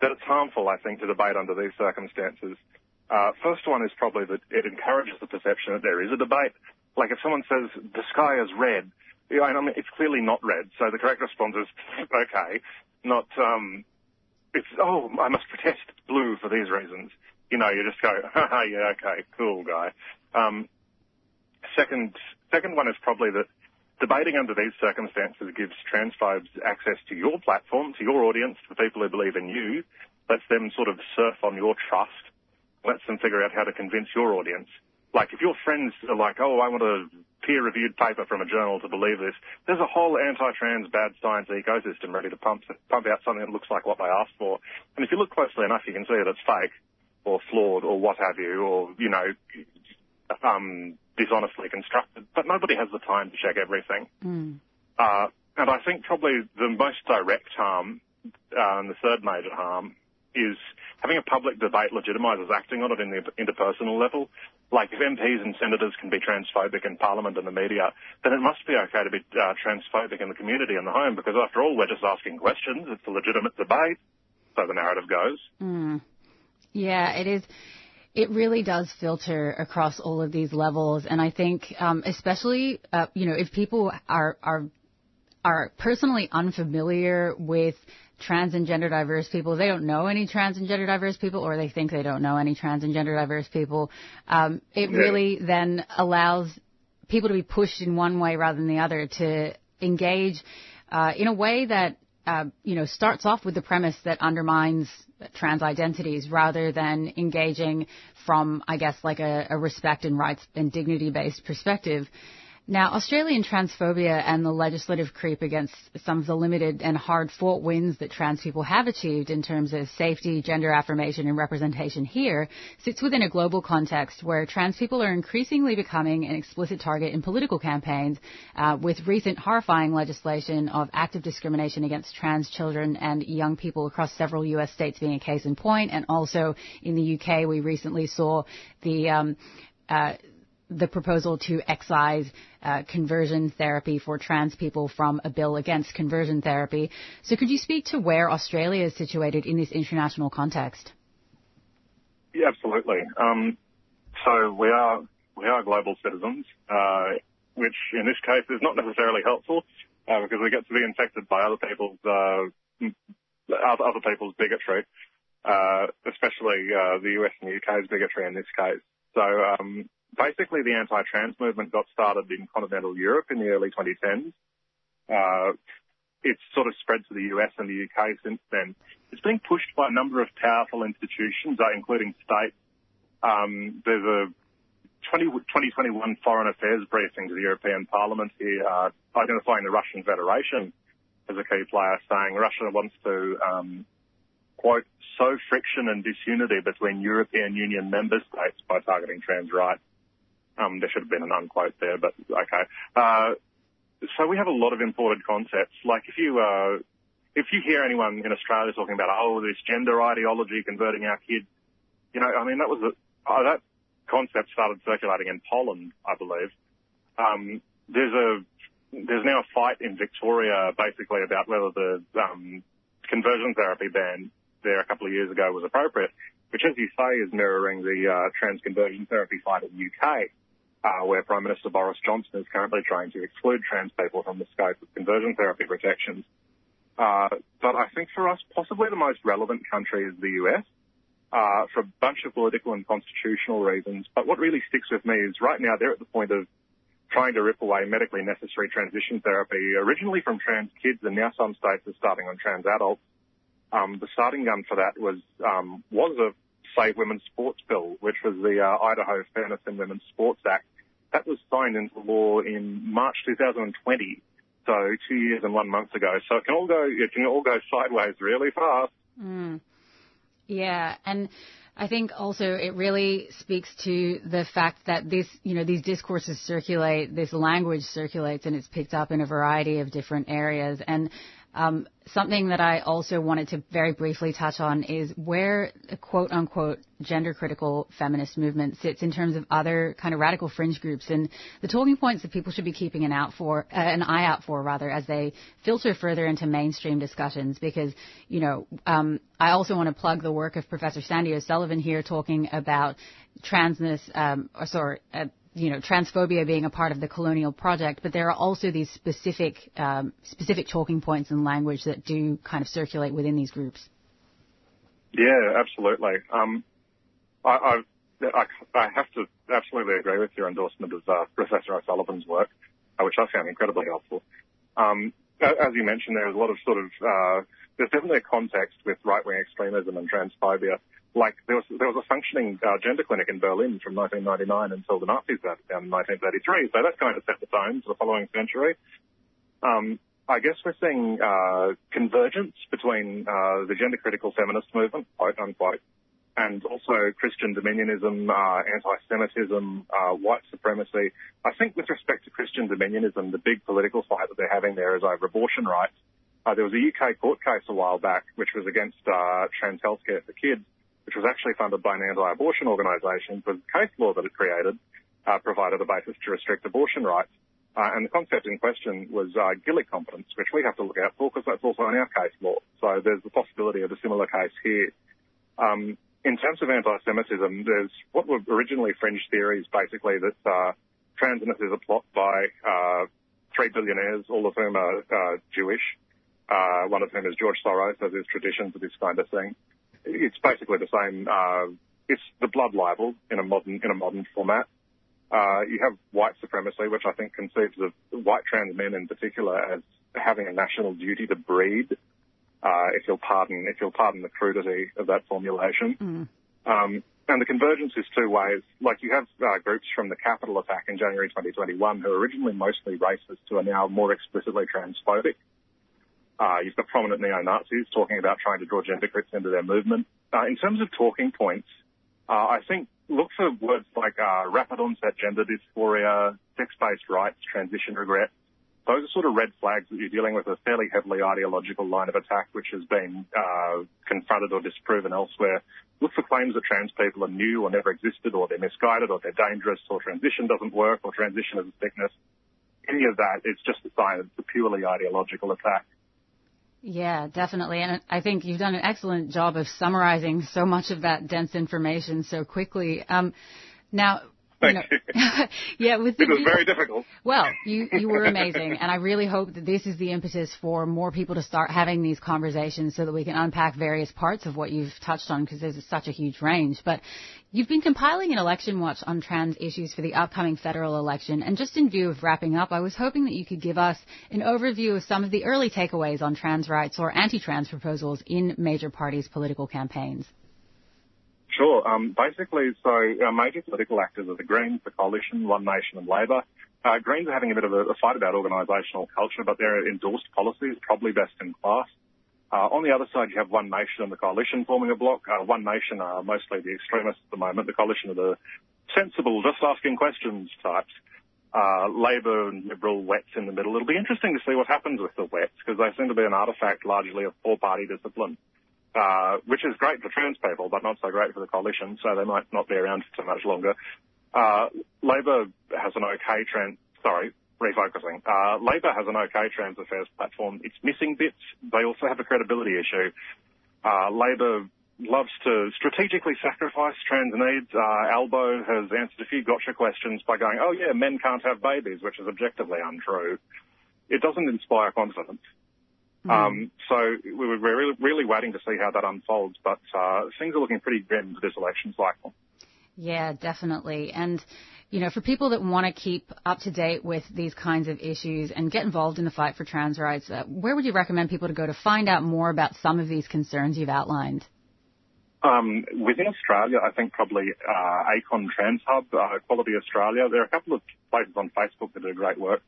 that it's harmful. I think to debate under these circumstances. Uh, first one is probably that it encourages the perception that there is a debate. Like if someone says the sky is red, know, I mean, it's clearly not red. So the correct response is <laughs> okay, not um, it's oh I must protest blue for these reasons. You know, you just go, <laughs> yeah, okay, cool guy. Um, second, second one is probably that debating under these circumstances gives transphobes access to your platform, to your audience, to the people who believe in you, lets them sort of surf on your trust, lets them figure out how to convince your audience. Like if your friends are like, oh, I want a peer-reviewed paper from a journal to believe this, there's a whole anti-trans bad science ecosystem ready to pump, pump out something that looks like what they asked for. And if you look closely enough, you can see that it's fake or flawed or what have you, or, you know, um, dishonestly constructed. But nobody has the time to check everything. Mm. Uh, and I think probably the most direct harm, uh, and the third major harm, is having a public debate legitimises acting on it in the interpersonal level. Like if MPs and senators can be transphobic in Parliament and the media, then it must be okay to be uh, transphobic in the community and the home because after all we're just asking questions. It's a legitimate debate, so the narrative goes. Mm. Yeah, it is. It really does filter across all of these levels, and I think, um, especially, uh, you know, if people are are are personally unfamiliar with trans and gender diverse people, they don't know any trans and gender diverse people, or they think they don't know any trans and gender diverse people. Um, it Yeah. really then allows people to be pushed in one way rather than the other to engage uh, in a way that uh, you know starts off with the premise that undermines trans identities rather than engaging from I guess like a, a respect and rights and dignity based perspective. Now, Australian transphobia and the legislative creep against some of the limited and hard fought wins that trans people have achieved in terms of safety, gender affirmation, and representation here sits within a global context where trans people are increasingly becoming an explicit target in political campaigns, uh, with recent horrifying legislation of active discrimination against trans children and young people across several U.S. states being a case in point, and also in the U.K. we recently saw the um, uh, the proposal to excise uh, conversion therapy for trans people from a bill against conversion therapy. So, could you speak to where Australia is situated in this international context? Yeah, absolutely. Um, so we are we are global citizens, uh, which in this case is not necessarily helpful uh, because we get to be infected by other people's uh, other, people's bigotry, uh, especially uh, the US and UK's bigotry in this case. So um, basically, the anti-trans movement got started in continental Europe in the early 2010s. Uh, it's sort of spread to the US and the UK since then. It's being pushed by a number of powerful institutions, uh, including states. Um, there's a 20, 2021 Foreign Affairs briefing to the European Parliament here, uh, identifying the Russian Federation as a key player, saying Russia wants to, um, quote, sow friction and disunity between European Union member states by targeting trans rights. Um, there should have been an unquote there, but okay. Uh, so we have a lot of imported concepts. Like if you, uh, if you hear anyone in Australia talking about, oh, this gender ideology converting our kids, you know, I mean, that was a, oh, that concept started circulating in Poland, I believe. Um, there's a, there's now a fight in Victoria basically about whether the, um, conversion therapy ban there a couple of years ago was appropriate, which as you say is mirroring the, uh, trans conversion therapy fight in the UK uh, where Prime Minister Boris Johnson is currently trying to exclude trans people from the scope of conversion therapy protections. Uh, but I think for us, possibly the most relevant country is the US, uh, for a bunch of political and constitutional reasons. But what really sticks with me is right now they're at the point of trying to rip away medically necessary transition therapy, originally from trans kids, and now some states are starting on trans adults. Um, the starting gun for that was um, was a Save Women's Sports Bill, which was the uh, Idaho Fairness in Women's Sports Act. That was signed into law in March 2020, so two years and one month ago. So it can all go it can all go sideways really fast. Mm. Yeah, and I think also it really speaks to the fact that this, you know, these discourses circulate, this language circulates, and it's picked up in a variety of different areas. And Um, something that I also wanted to very briefly touch on is where quote unquote gender critical feminist movement sits in terms of other kind of radical fringe groups and the talking points that people should be keeping an out for uh, an eye out for rather as they filter further into mainstream discussions because you know um, I also want to plug the work of Professor Sandy O'Sullivan here talking about transness um, or sorry uh, you know, transphobia being a part of the colonial project, but there are also these specific, um, specific talking points and language that do kind of circulate within these groups. Yeah, absolutely. Um, I, I, I, I, have to absolutely agree with your endorsement of uh, Professor O'Sullivan's work, uh, which I found incredibly helpful. Um, as you mentioned, there's a lot of sort of, uh, there's definitely a context with right-wing extremism and transphobia like there was there was a functioning uh, gender clinic in Berlin from 1999 until the Nazis down in 1933. So that kind of set the tone for the following century. Um, I guess we're seeing uh, convergence between uh, the gender critical feminist movement, quote unquote, and also Christian dominionism, uh, anti-Semitism, uh, white supremacy. I think with respect to Christian dominionism, the big political fight that they're having there is over abortion rights. Uh, there was a UK court case a while back which was against uh, trans healthcare for kids, which was actually funded by an anti-abortion organisation, because the case law that it created uh, provided a basis to restrict abortion rights. Uh, and the concept in question was uh, Gillick competence, which we have to look out for because that's also in our case law. So there's the possibility of a similar case here. Um, in terms of anti-Semitism, there's what were originally fringe theories, basically that uh, transness is a plot by uh, three billionaires, all of whom are uh, Jewish. Uh, one of whom is George Soros, as is tradition for this kind of thing it's basically the same. Uh, it's the blood libel in a modern in a modern format. Uh, you have white supremacy, which I think conceives of white trans men in particular as having a national duty to breed. Uh, if you'll pardon, if you'll pardon the crudity of that formulation. Mm. Um, and the convergence is two ways. Like you have uh, groups from the Capitol attack in January 2021 who are originally mostly racist who are now more explicitly transphobic. Uh, you've got prominent neo-Nazis talking about trying to draw gender critics into their movement. Uh, in terms of talking points, uh, I think look for words like uh, rapid onset gender dysphoria, sex-based rights, transition regret. Those are sort of red flags that you're dealing with a fairly heavily ideological line of attack which has been uh, confronted or disproven elsewhere. Look for claims that trans people are new or never existed or they're misguided or they're dangerous or transition doesn't work or transition is a sickness. Any of that, it's just a sign it's a purely ideological attack. Yeah, definitely. And I think you've done an excellent job of summarizing so much of that dense information so quickly. Um, now, Thank you. Know, <laughs> yeah, with it was very difficult. Well, you you were amazing, and I really hope that this is the impetus for more people to start having these conversations, so that we can unpack various parts of what you've touched on, because there's such a huge range. But you've been compiling an election watch on trans issues for the upcoming federal election, and just in view of wrapping up, I was hoping that you could give us an overview of some of the early takeaways on trans rights or anti-trans proposals in major parties' political campaigns. Sure. Um, basically, so our major political actors are the Greens, the Coalition, One Nation and Labor. Uh, Greens are having a bit of a, a fight about organisational culture, but their endorsed policy is probably best in class. Uh, on the other side, you have One Nation and the Coalition forming a bloc. Uh, One Nation are mostly the extremists at the moment. The Coalition are the sensible, just asking questions types. Uh, Labor and Liberal wets in the middle. It'll be interesting to see what happens with the wets because they seem to be an artefact largely of four-party discipline. Uh, which is great for trans people, but not so great for the coalition, so they might not be around for too much longer. Uh, Labor has an okay trans, sorry, refocusing. Uh, Labor has an okay trans affairs platform. It's missing bits. They also have a credibility issue. Uh, Labor loves to strategically sacrifice trans needs. Uh, Albo has answered a few gotcha questions by going, oh yeah, men can't have babies, which is objectively untrue. It doesn't inspire confidence. Um, so we were really, really waiting to see how that unfolds, but uh, things are looking pretty grim for this election cycle. Yeah, definitely. And, you know, for people that want to keep up to date with these kinds of issues and get involved in the fight for trans rights, uh, where would you recommend people to go to find out more about some of these concerns you've outlined? Um, within Australia, I think probably uh, ACON Trans Hub, uh, Equality Australia. There are a couple of places on Facebook that do great work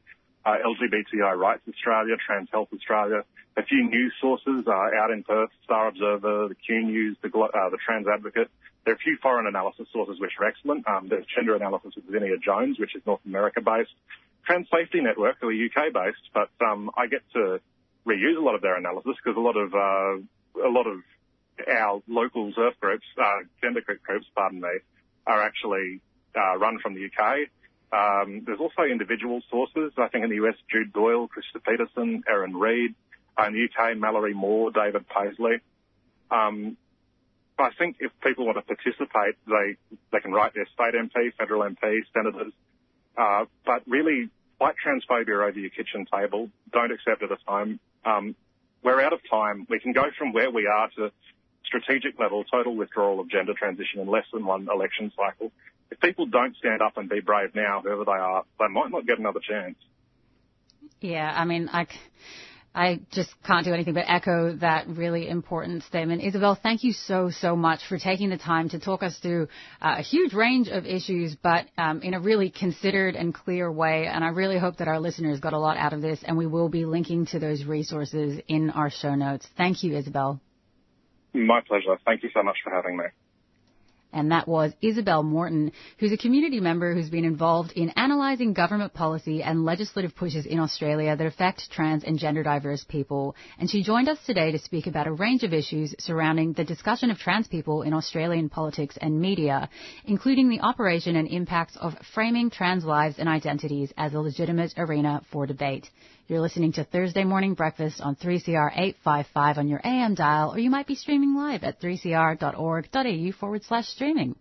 LGBTI Rights Australia, Trans Health Australia, a few news sources uh, out in Perth, Star Observer, the Q News, the, uh, the Trans Advocate. There are a few foreign analysis sources which are excellent. Um, there's gender analysis with Zinnia Jones, which is North America based. Trans Safety Network, who are UK based, but um, I get to reuse a lot of their analysis because a lot of uh, a lot of our local TERF groups, uh, gender groups, pardon me, are actually uh, run from the UK. Um, there's also individual sources. I think in the US, Jude Doyle, Krista Peterson, Erin Reed. In the UK, Mallory Moore, David Paisley. Um, I think if people want to participate, they they can write their state MP, federal MP, senators, uh, but really fight transphobia over your kitchen table. Don't accept it as home. Um, we're out of time. We can go from where we are to strategic level, total withdrawal of gender transition in less than one election cycle. If people don't stand up and be brave now, whoever they are, they might not get another chance. Yeah, I mean, I, I just can't do anything but echo that really important statement. Isabel, thank you so, so much for taking the time to talk us through uh, a huge range of issues, but um, in a really considered and clear way. And I really hope that our listeners got a lot out of this, and we will be linking to those resources in our show notes. Thank you, Isabel. My pleasure. Thank you so much for having me and that was Isabel Morton, who's a community member who's been involved in analysing government policy and legislative pushes in Australia that affect trans and gender diverse people. And she joined us today to speak about a range of issues surrounding the discussion of trans people in Australian politics and media, including the operation and impacts of framing trans lives and identities as a legitimate arena for debate. You're listening to Thursday Morning Breakfast on 3CR 855 on your AM dial, or you might be streaming live at 3cr.org.au forward slash streaming.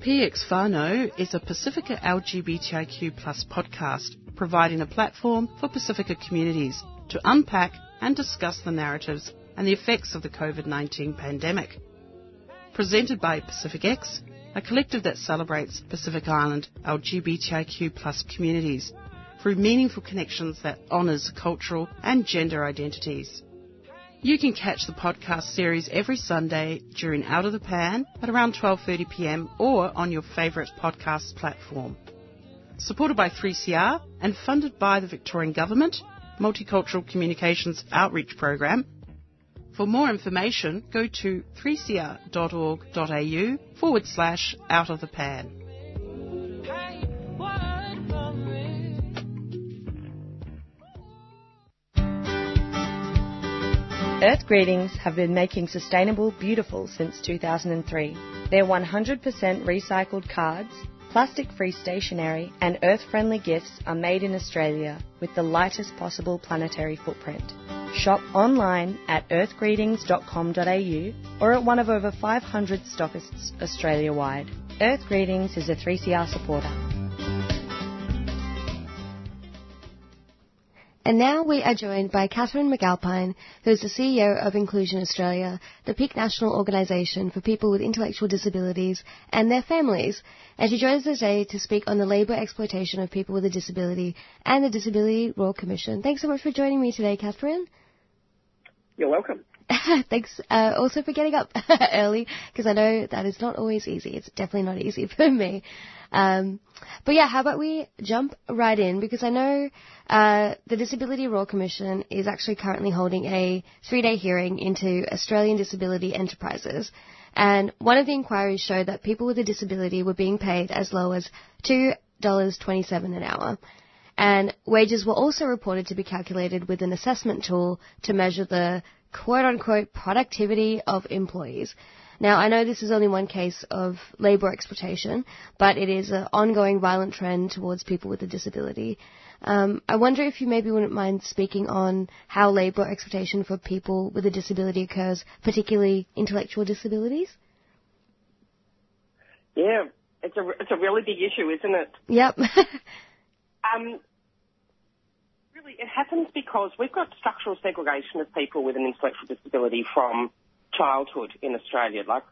PX Whānau is a Pacifica LGBTIQ plus podcast providing a platform for Pacifica communities to unpack and discuss the narratives and the effects of the COVID-19 pandemic. Presented by Pacific X, a collective that celebrates Pacific Island LGBTIQ plus communities through meaningful connections that honours cultural and gender identities. You can catch the podcast series every Sunday during Out of the Pan at around 12.30pm or on your favourite podcast platform. Supported by 3CR and funded by the Victorian Government, Multicultural Communications Outreach Program for more information, go to 3cr.org.au forward slash out of the pan. Earth Greetings have been making sustainable beautiful since 2003. Their 100% recycled cards, plastic free stationery, and earth friendly gifts are made in Australia with the lightest possible planetary footprint. Shop online at earthgreetings.com.au or at one of over 500 stockists Australia wide. Earth Greetings is a 3CR supporter. And now we are joined by Catherine McAlpine, who is the CEO of Inclusion Australia, the peak national organisation for people with intellectual disabilities and their families. And she joins us today to speak on the labour exploitation of people with a disability and the Disability Royal Commission. Thanks so much for joining me today, Catherine. You're welcome. <laughs> Thanks uh, also for getting up <laughs> early because I know that is not always easy. It's definitely not easy <laughs> for me. Um, but yeah, how about we jump right in because I know uh, the Disability Royal Commission is actually currently holding a three-day hearing into Australian disability enterprises. And one of the inquiries showed that people with a disability were being paid as low as $2.27 an hour. And wages were also reported to be calculated with an assessment tool to measure the quote unquote productivity of employees. Now, I know this is only one case of labour exploitation, but it is an ongoing violent trend towards people with a disability. Um, I wonder if you maybe wouldn't mind speaking on how labour exploitation for people with a disability occurs, particularly intellectual disabilities. Yeah, it's a it's a really big issue, isn't it? Yep. <laughs> um, really, it happens because we've got structural segregation of people with an intellectual disability from childhood in Australia. Like,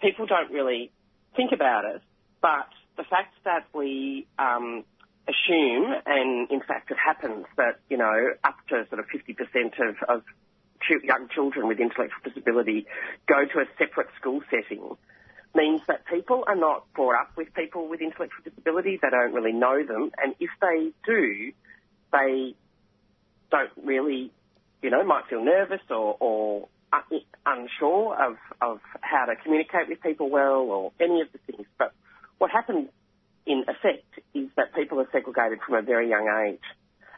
people don't really think about it, but the fact that we um, assume, and in fact it happens, that, you know, up to sort of 50% of, of young children with intellectual disability go to a separate school setting means that people are not brought up with people with intellectual disability. They don't really know them. And if they do, they don't really, you know, might feel nervous or, or unsure of, of how to communicate with people well or any of the things. But what happens in effect is that people are segregated from a very young age.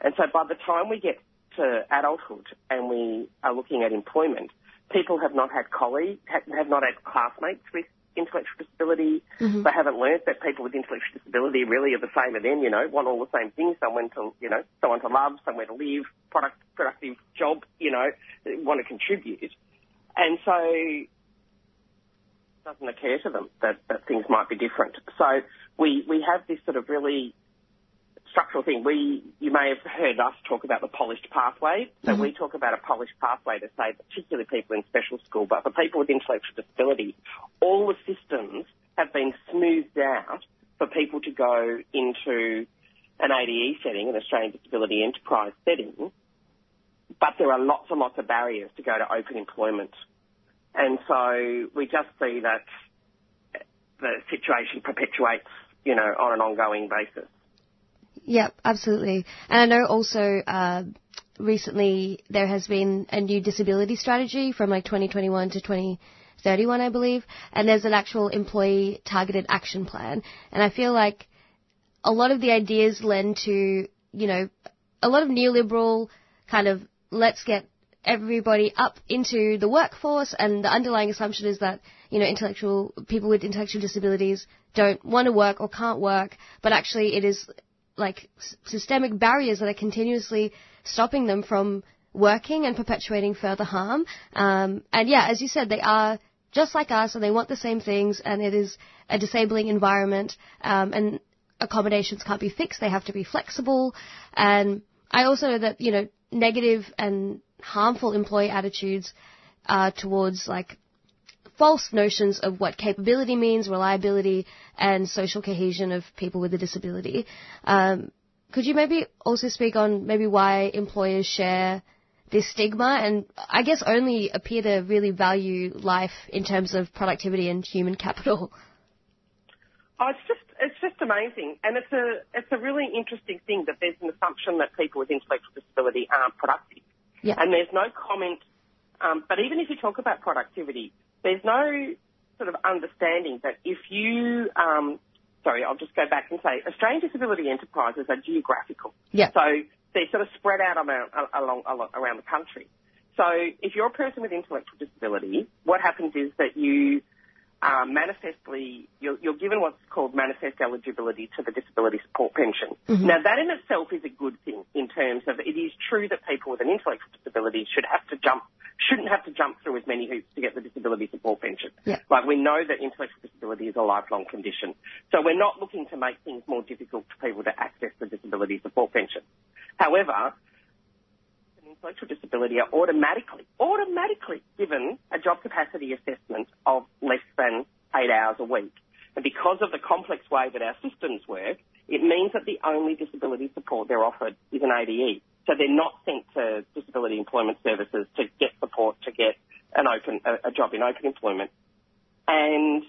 And so by the time we get to adulthood and we are looking at employment, people have not had colleagues, have not had classmates with intellectual disability. Mhm. They haven't learnt that people with intellectual disability really are the same as them, you know, want all the same things, someone to, you know, someone to love, somewhere to live, product, productive job, you know, want to contribute. And so it doesn't occur to them that, that things might be different. So we, we have this sort of really structural thing. We, you may have heard us talk about the polished pathway. So Mhm. we talk about a polished pathway to say particularly people in special school, but for people with intellectual disability, all the systems have been smoothed out for people to go into an ADE setting, an Australian Disability Enterprise setting, but there are lots and lots of barriers to go to open employment. And so we just see that the situation perpetuates, you know, on an ongoing basis. Yep, absolutely. And I know also uh, recently there has been a new disability strategy from like 2021 to 2031, I believe, and there's an actual employee targeted action plan. And I feel like a lot of the ideas lend to, you know, a lot of neoliberal kind of let's get everybody up into the workforce and the underlying assumption is that, you know, intellectual, people with intellectual disabilities don't want to work or can't work, but actually it is like systemic barriers that are continuously stopping them from working and perpetuating further harm. Um, and yeah, as you said, they are just like us and they want the same things and it is a disabling environment um, and accommodations can't be fixed. They have to be flexible. And I also know that, you know, negative and harmful employee attitudes towards like false notions of what capability means, reliability, and social cohesion of people with a disability. Um, could you maybe also speak on maybe why employers share this stigma and I guess only appear to really value life in terms of productivity and human capital? Oh, it's just it's just amazing, and it's a it's a really interesting thing that there's an assumption that people with intellectual disability aren't productive, Yeah. and there's no comment. Um, but even if you talk about productivity, there's no sort of understanding that if you um, sorry, I'll just go back and say Australian disability enterprises are geographical. Yeah. So they're sort of spread out around, along, along, around the country. So if you're a person with intellectual disability, what happens is that you um, manifestly, you're, you're given what's called manifest eligibility to the disability support pension. Mhm. Now that in itself is a good thing in terms of it is true that people with an intellectual disability should have to jump, shouldn't have to jump through as many hoops to get the disability support pension. Yeah. Like we know that intellectual disability is a lifelong condition. So we're not looking to make things more difficult for people to access the disability support pension. However, intellectual disability are automatically, automatically given a job capacity assessment of less than eight hours a week. And because of the complex way that our systems work, it means that the only disability support they're offered is an ADE. So they're not sent to disability employment services to get support to get an open, a, a job in open employment. And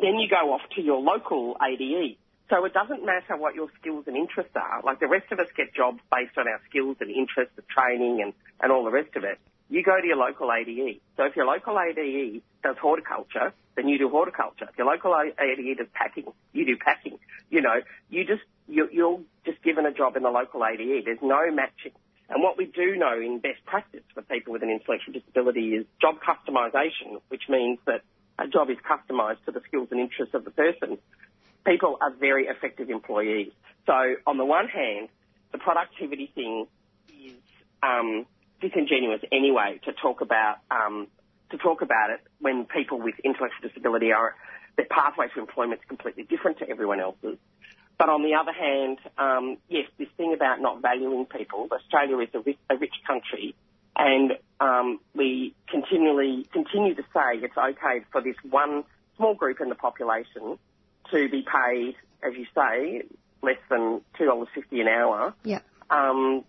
then you go off to your local ADE. So it doesn't matter what your skills and interests are. Like the rest of us get jobs based on our skills and interests, the training and, and all the rest of it. You go to your local ADE. So if your local ADE does horticulture, then you do horticulture. If your local ADE does packing, you do packing. You know, you just, you're, you're just given a job in the local ADE. There's no matching. And what we do know in best practice for people with an intellectual disability is job customisation, which means that a job is customised to the skills and interests of the person. People are very effective employees. So on the one hand, the productivity thing is um, disingenuous anyway to talk about um, to talk about it when people with intellectual disability are their pathway to employment is completely different to everyone else's. But on the other hand, um, yes, this thing about not valuing people, Australia is a rich, a rich country, and um, we continually continue to say it's okay for this one small group in the population to be paid, as you say, less than two dollars fifty an hour. Yeah. Um,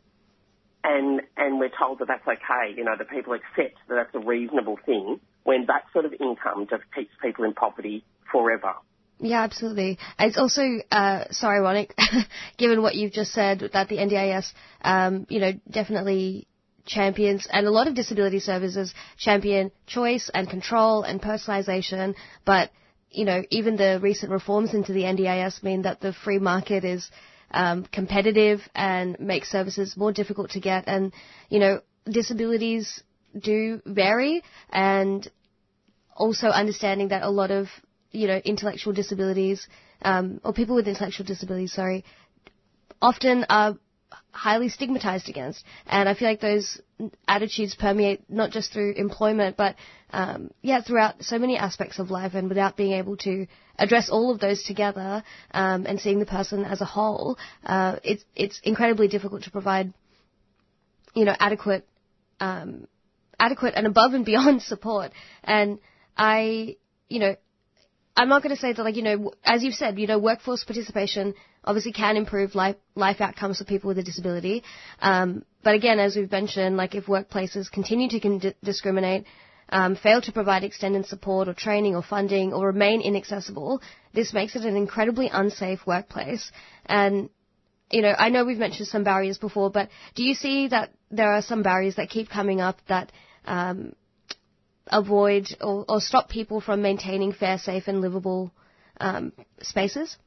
and and we're told that that's okay. You know, that people accept that that's a reasonable thing when that sort of income just keeps people in poverty forever. Yeah, absolutely. It's also uh, so ironic, <laughs> given what you've just said, that the NDIS, um, you know, definitely champions, and a lot of disability services champion choice and control and personalisation, but you know, even the recent reforms into the NDIS mean that the free market is um, competitive and makes services more difficult to get. And, you know, disabilities do vary and also understanding that a lot of, you know, intellectual disabilities, um, or people with intellectual disabilities, sorry, often are highly stigmatized against. And I feel like those attitudes permeate not just through employment, but um, yeah, throughout so many aspects of life. And without being able to address all of those together um, and seeing the person as a whole, uh, it's it's incredibly difficult to provide, you know, adequate, um, adequate and above and beyond <laughs> support. And I, you know, I'm not going to say that, like, you know, as you've said, you know, workforce participation obviously can improve life, life outcomes for people with a disability. Um, but again, as we've mentioned, like, if workplaces continue to con- discriminate, um, fail to provide extended support or training or funding or remain inaccessible, this makes it an incredibly unsafe workplace. And, you know, I know we've mentioned some barriers before, but do you see that there are some barriers that keep coming up that, um, avoid or, or stop people from maintaining fair, safe, and livable um, spaces?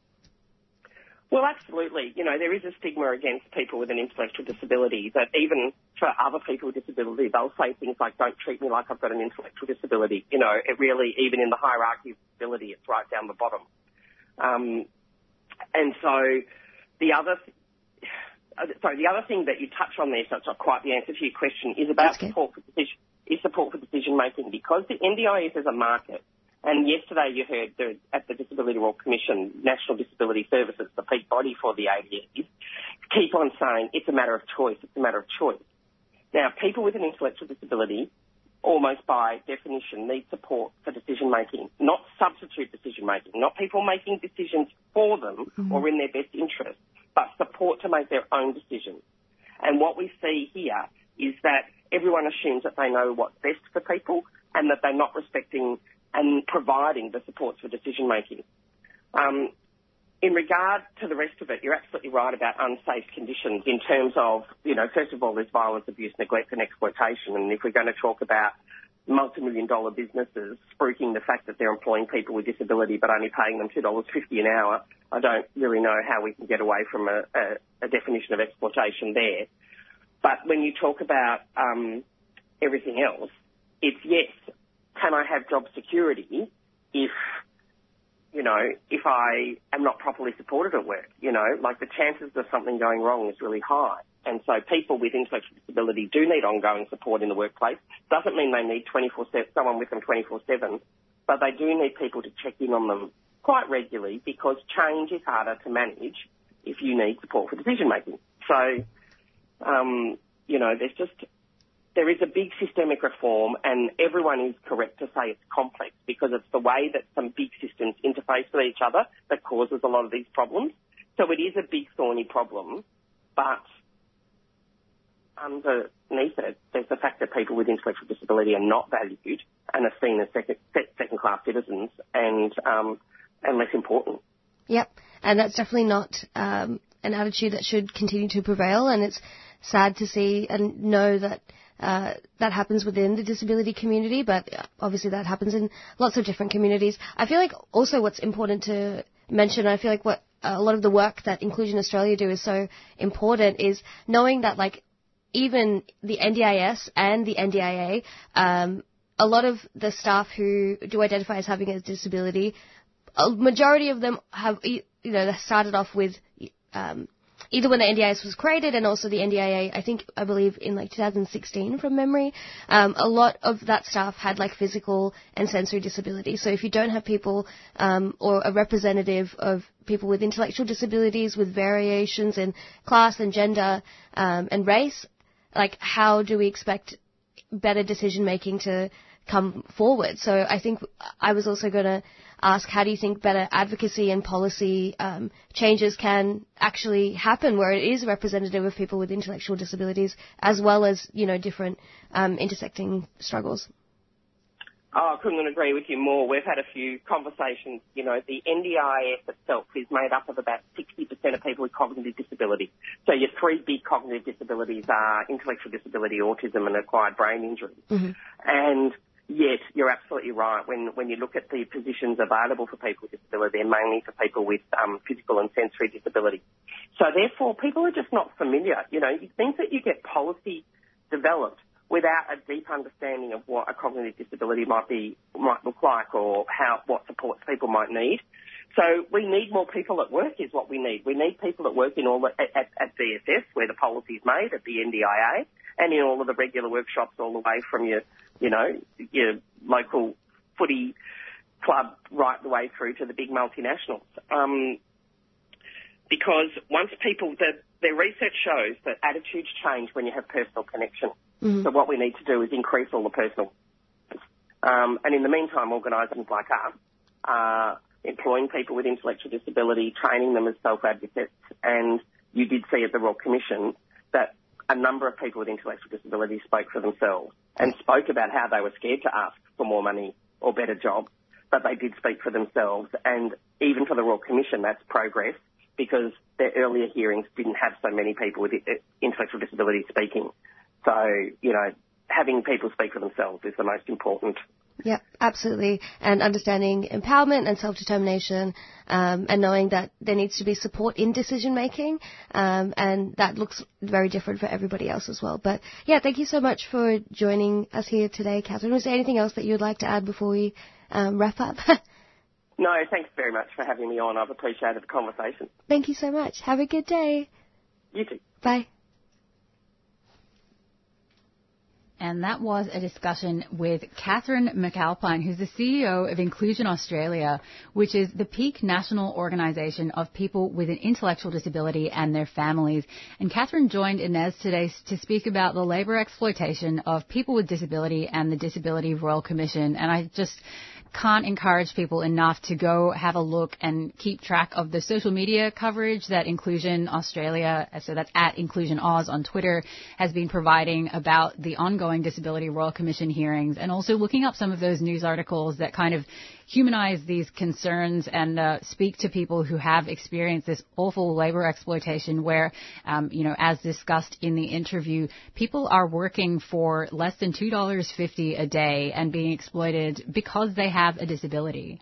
Well, absolutely. You know, there is a stigma against people with an intellectual disability that even for other people with disability, they'll say things like, don't treat me like I've got an intellectual disability. You know, it really, even in the hierarchy of disability, it's right down the bottom. Um, and so the other, sorry, the other thing that you touch on there, so it's not quite the answer to your question, is about support for decision, is support for decision making because the NDIS is a market. And yesterday you heard the, at the Disability Royal Commission, National Disability Services, the peak body for the ADEs, keep on saying it's a matter of choice, it's a matter of choice. Now, people with an intellectual disability, almost by definition, need support for decision making, not substitute decision making, not people making decisions for them mm-hmm. or in their best interest, but support to make their own decisions. And what we see here is that everyone assumes that they know what's best for people and that they're not respecting and providing the supports for decision making. Um, in regard to the rest of it, you're absolutely right about unsafe conditions in terms of, you know, first of all, there's violence, abuse, neglect and exploitation. And if we're going to talk about multi-million dollar businesses spruiking the fact that they're employing people with disability but only paying them $2.50 an hour, I don't really know how we can get away from a, a, a definition of exploitation there. But when you talk about um, everything else, it's yes, can I have job security if, you know, if I am not properly supported at work? You know, like the chances of something going wrong is really high. And so people with intellectual disability do need ongoing support in the workplace. Doesn't mean they need 24/7 someone with them 24-7, but they do need people to check in on them quite regularly because change is harder to manage if you need support for decision making. So um, you know, there's just there is a big systemic reform, and everyone is correct to say it's complex because it's the way that some big systems interface with each other that causes a lot of these problems. So it is a big thorny problem, but underneath it, there's the fact that people with intellectual disability are not valued and are seen as second, second class citizens and um, and less important. Yep, and that's definitely not um, an attitude that should continue to prevail, and it's sad to see and know that uh, that happens within the disability community, but obviously that happens in lots of different communities. I feel like also what's important to mention, I feel like what a lot of the work that Inclusion Australia do is so important is knowing that like even the NDIS and the NDIA, um, a lot of the staff who do identify as having a disability, a majority of them have, you know, started off with um, either when the NDIS was created and also the NDIA, I think, I believe in like 2016 from memory, um, a lot of that staff had like physical and sensory disabilities. So if you don't have people um, or a representative of people with intellectual disabilities with variations in class and gender um, and race, like how do we expect better decision making to come forward? So I think I was also going to ask how do you think better advocacy and policy um, changes can actually happen where it is representative of people with intellectual disabilities as well as you know different um, intersecting struggles. Oh, I couldn't agree with you more. We've had a few conversations. You know, the NDIS itself is made up of about 60% of people with cognitive disability. So your three big cognitive disabilities are intellectual disability, autism, and acquired brain injury. Mm-hmm. And Yet, you're absolutely right. When when you look at the positions available for people with disability, they're mainly for people with um, physical and sensory disability. So therefore, people are just not familiar. You know, it means that you get policy developed without a deep understanding of what a cognitive disability might be might look like or how what supports people might need. So we need more people at work is what we need. We need people at work in all the, at, at DSS where the policy is made, at the NDIA, and in all of the regular workshops all the way from your, you know, your local footy club right the way through to the big multinationals. Um, because once people, the, their research shows that attitudes change when you have personal connection. Mm-hmm. So what we need to do is increase all the personal. Um, and in the meantime, organisations like us are employing people with intellectual disability, training them as self-advocates, and you did see at the Royal Commission that a number of people with intellectual disability spoke for themselves and spoke about how they were scared to ask for more money or better jobs, but they did speak for themselves. And even for the Royal Commission, that's progress because their earlier hearings didn't have so many people with uh, intellectual disability speaking. So, you know, having people speak for themselves is the most important. Yep, absolutely. And understanding empowerment and self-determination, um, and knowing that there needs to be support in decision making, um, and that looks very different for everybody else as well. But yeah, thank you so much for joining us here today, Catherine. Was there anything else that you'd like to add before we um, wrap up? <laughs> No, thanks very much for having me on. I've appreciated the conversation. thank you so much. Have a good day. You too. Bye. And that was a discussion with Catherine McAlpine, who's the CEO of Inclusion Australia, which is the peak national organisation of people with an intellectual disability and their families. And Catherine joined Inez today to speak about the labour exploitation of people with disability and the Disability Royal Commission. And I just can't encourage people enough to go have a look and keep track of the social media coverage that Inclusion Australia, so that's at Inclusion Oz on Twitter, has been providing about the ongoing Disability Royal Commission hearings and also looking up some of those news articles that kind of humanize these concerns and uh, speak to people who have experienced this awful labor exploitation where, um, you know, as discussed in the interview, people are working for less than $2.50 a day and being exploited because they have a disability.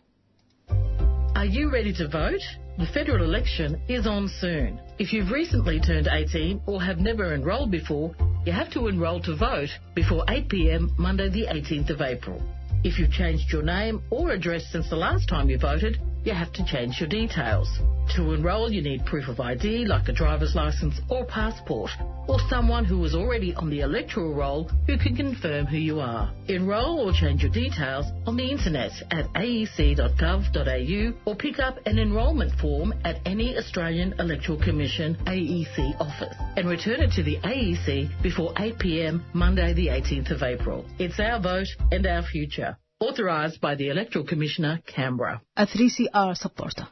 Are you ready to vote? The federal election is on soon. If you've recently turned 18 or have never enrolled before, you have to enrol to vote before 8pm Monday the 18th of April. If you've changed your name or address since the last time you voted, you have to change your details. To enrol, you need proof of ID like a driver's license or passport, or someone who is already on the electoral roll who can confirm who you are. Enrol or change your details on the internet at aec.gov.au or pick up an enrolment form at any Australian Electoral Commission AEC office and return it to the AEC before 8pm Monday the 18th of April. It's our vote and our future. Authorised by the Electoral Commissioner, Canberra. A 3CR supporter.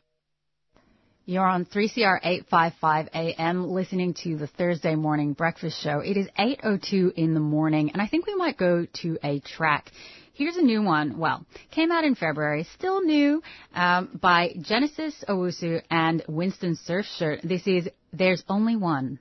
You're on 3CR 855 AM listening to the Thursday morning breakfast show. It is 8.02 in the morning and I think we might go to a track. Here's a new one. Well, came out in February, still new, um, by Genesis Owusu and Winston Surfshirt. This is There's Only One.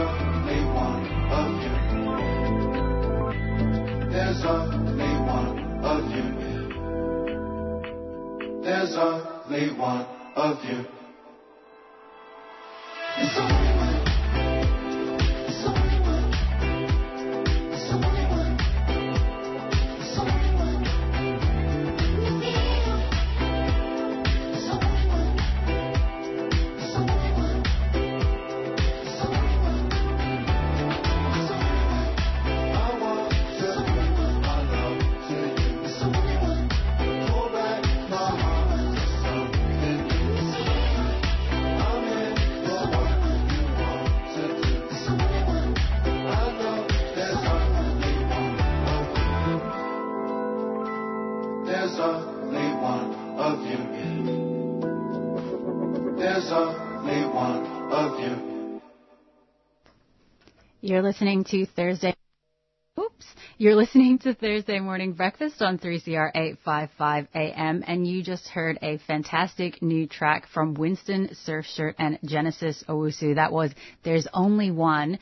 Only one of you. There's only one of you. There's only one of you. Listening to Thursday. Oops. You're listening to Thursday Morning Breakfast on 3CR 855 AM, and you just heard a fantastic new track from Winston Surfshirt and Genesis Owusu. That was There's Only One.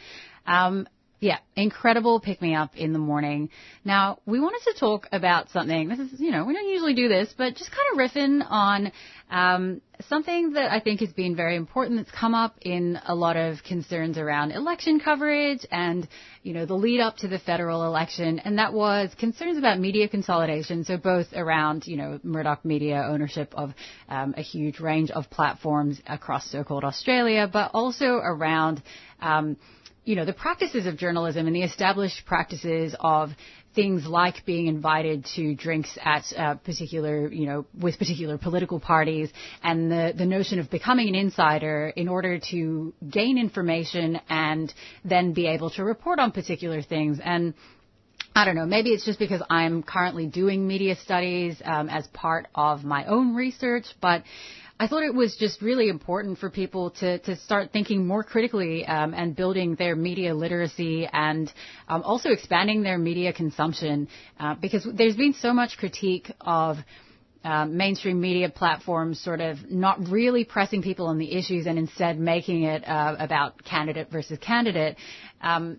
Um, yeah, incredible pick me up in the morning. Now, we wanted to talk about something. This is, you know, we don't usually do this, but just kind of riffing on um, something that I think has been very important that's come up in a lot of concerns around election coverage and, you know, the lead up to the federal election, and that was concerns about media consolidation. So both around, you know, Murdoch media ownership of um, a huge range of platforms across so-called Australia, but also around um, you know, the practices of journalism and the established practices of things like being invited to drinks at uh, particular, you know, with particular political parties and the, the notion of becoming an insider in order to gain information and then be able to report on particular things. And I don't know, maybe it's just because I'm currently doing media studies um, as part of my own research, but I thought it was just really important for people to, to start thinking more critically um, and building their media literacy and um, also expanding their media consumption uh, because there's been so much critique of um, mainstream media platforms sort of not really pressing people on the issues and instead making it uh, about candidate versus candidate. Um,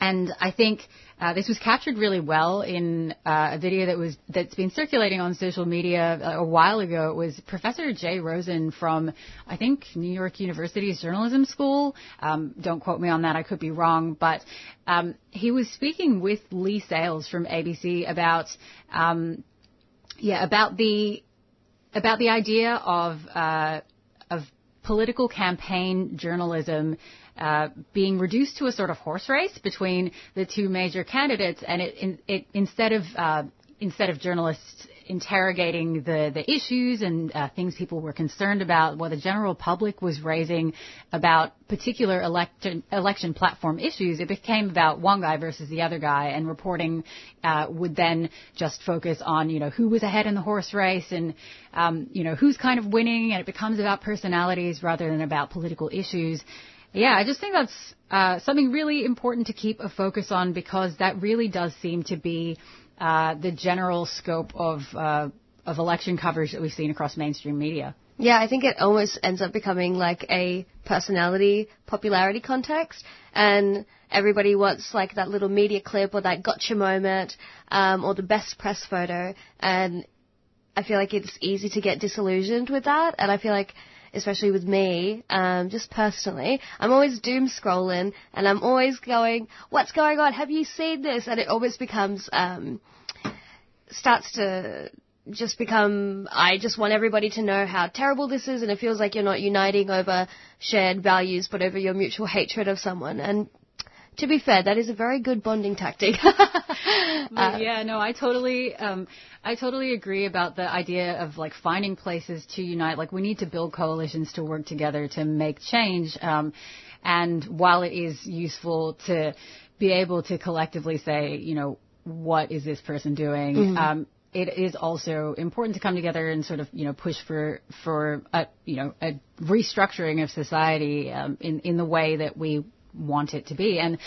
and I think uh, this was captured really well in uh, a video that was that's been circulating on social media a, a while ago. It was Professor Jay Rosen from I think New York University's journalism school. Um, don't quote me on that; I could be wrong. But um, he was speaking with Leigh Sales from ABC about um, yeah about the about the idea of uh, of political campaign journalism uh, being reduced to a sort of horse race between the two major candidates, and it, in, it instead of uh, instead of journalists interrogating the, the issues and uh, things people were concerned about, what the general public was raising about particular election, election platform issues, it became about one guy versus the other guy, and reporting uh, would then just focus on, you know, who was ahead in the horse race and, um, you know, who's kind of winning, and it becomes about personalities rather than about political issues. Yeah, I just think that's uh, something really important to keep a focus on because that really does seem to be uh, the general scope of uh, of election coverage that we've seen across mainstream media. Yeah, I think it almost ends up becoming like a personality popularity context, and everybody wants like that little media clip or that gotcha moment, um, or the best press photo, and I feel like it's easy to get disillusioned with that, and I feel like especially with me, um, just personally, I'm always doom scrolling and I'm always going, what's going on? Have you seen this? And it always becomes, um, starts to just become, I just want everybody to know how terrible this is and it feels like you're not uniting over shared values but over your mutual hatred of someone. And to be fair, that is a very good bonding tactic. <laughs> But yeah, no, I totally, um, I totally agree about the idea of like finding places to unite. Like we need to build coalitions to work together to make change. Um, and while it is useful to be able to collectively say, you know, what is this person doing? Mhm. Um, it is also important to come together and sort of, you know, push for for a, you know, a restructuring of society um, in in the way that we want it to be. And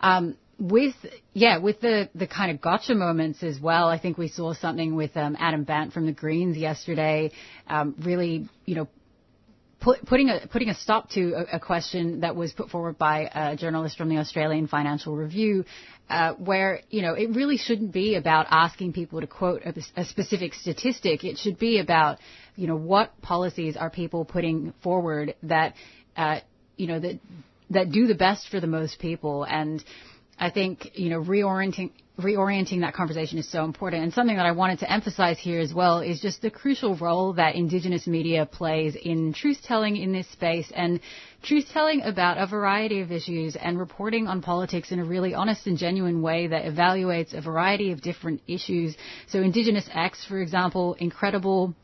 um, with yeah, with the the kind of gotcha moments as well. I think we saw something with um, Adam Bandt from the Greens yesterday. Um, really, you know, put, putting a putting a stop to a, a question that was put forward by a journalist from the Australian Financial Review, uh, where you know it really shouldn't be about asking people to quote a, a specific statistic. It should be about you know what policies are people putting forward that uh, you know that that do the best for the most people and. I think you know reorienting reorienting that conversation is so important. And something that I wanted to emphasize here as well is just the crucial role that Indigenous media plays in truth telling in this space and truth telling about a variety of issues and reporting on politics in a really honest and genuine way that evaluates a variety of different issues. So Indigenous X, for example, incredible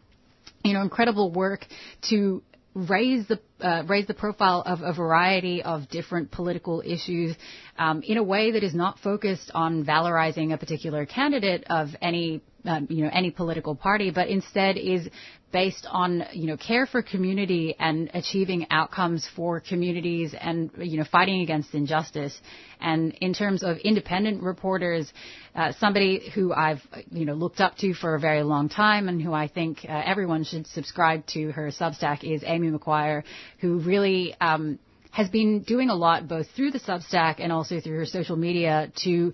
you know, incredible work to raise the uh, raise the profile of a variety of different political issues um, in a way that is not focused on valorizing a particular candidate of any um, you know any political party, but instead is based on you know care for community and achieving outcomes for communities and you know fighting against injustice. And in terms of independent reporters, uh, somebody who I've you know looked up to for a very long time and who I think uh, everyone should subscribe to her Substack is Amy McQuire, who really um, has been doing a lot both through the Substack and also through her social media to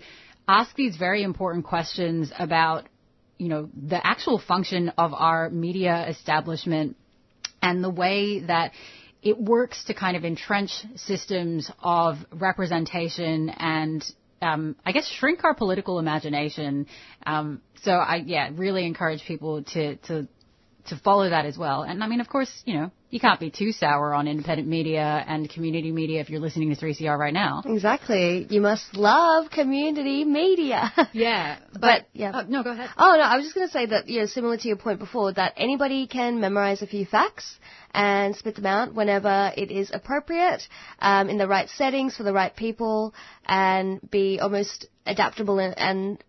ask these very important questions about you know, the actual function of our media establishment and the way that it works to kind of entrench systems of representation and um, I guess shrink our political imagination. Um, so I yeah really encourage people to to to follow that as well. And I mean, of course, you know, you can't be too sour on independent media and community media if you're listening to 3CR right now. Exactly. You must love community media. <laughs> Yeah, but, yeah. Uh, no, go ahead. Oh no, I was just going to say that you know, similar to your point before, that anybody can memorize a few facts and spit them out whenever it is appropriate, um, in the right settings for the right people, and be almost adaptable and, and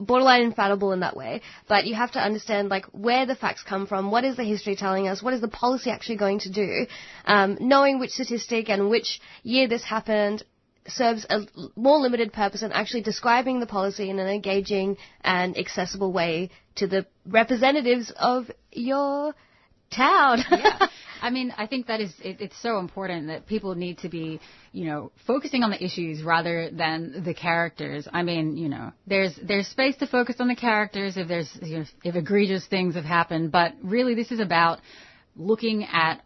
borderline infallible in that way, but you have to understand like where the facts come from, what is the history telling us, what is the policy actually going to do, um, knowing which statistic and which year this happened serves a more limited purpose and actually describing the policy in an engaging and accessible way to the representatives of your town. yeah. <laughs> I mean, I think that is it, it's so important that people need to be, you know, focusing on the issues rather than the characters. I mean, you know, there's there's space to focus on the characters if there's you know, if egregious things have happened, but really this is about looking at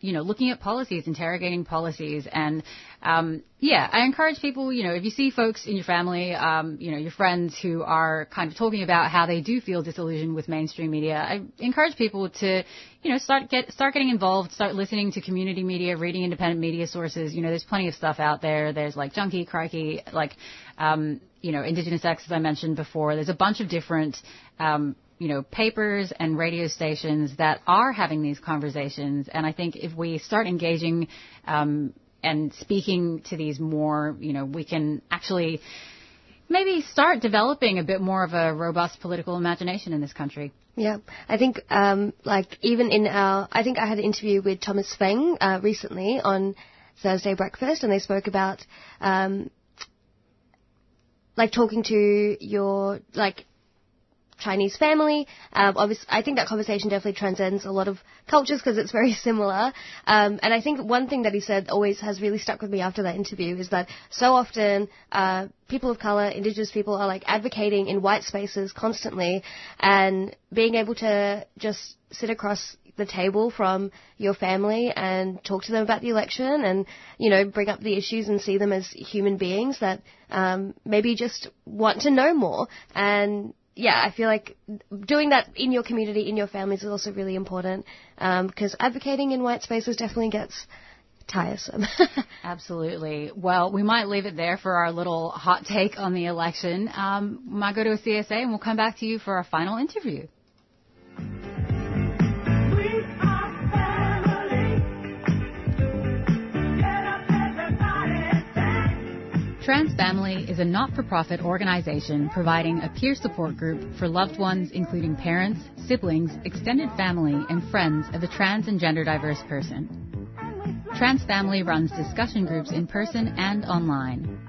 you know, looking at policies, interrogating policies, and um, yeah, I encourage people, you know, if you see folks in your family, um, you know, your friends who are kind of talking about how they do feel disillusioned with mainstream media, I encourage people to, you know, start get start getting involved, start listening to community media, reading independent media sources. You know, there's plenty of stuff out there. There's like Junkee, Crikey, like, um, you know, Indigenous X, as I mentioned before. There's a bunch of different um, you know, papers and radio stations that are having these conversations. And I think if we start engaging um, and speaking to these more, you know, we can actually maybe start developing a bit more of a robust political imagination in this country. Yeah, I think um, like even in our, I think I had an interview with Thomas Feng uh, recently on Thursday Breakfast, and they spoke about um, like talking to your like Chinese family. Um, obviously, I think that conversation definitely transcends a lot of cultures because it's very <laughs> similar. Um, and I think one thing that he said always has really stuck with me after that interview is that so often uh, people of color, indigenous people, are like advocating in white spaces constantly, and being able to just sit across the table from your family and talk to them about the election and you know bring up the issues and see them as human beings that um, maybe just want to know more and yeah, I feel like doing that in your community, in your families, is also really important because advocating in white spaces definitely gets tiresome. <laughs> Absolutely. Well, we might leave it there for our little hot take on the election. Um, we might go to a CSA and we'll come back to you for our final interview. Trans Family is a not for profit organization providing a peer support group for loved ones, including parents, siblings, extended family, and friends of a trans and gender diverse person. Trans Family runs discussion groups in person and online.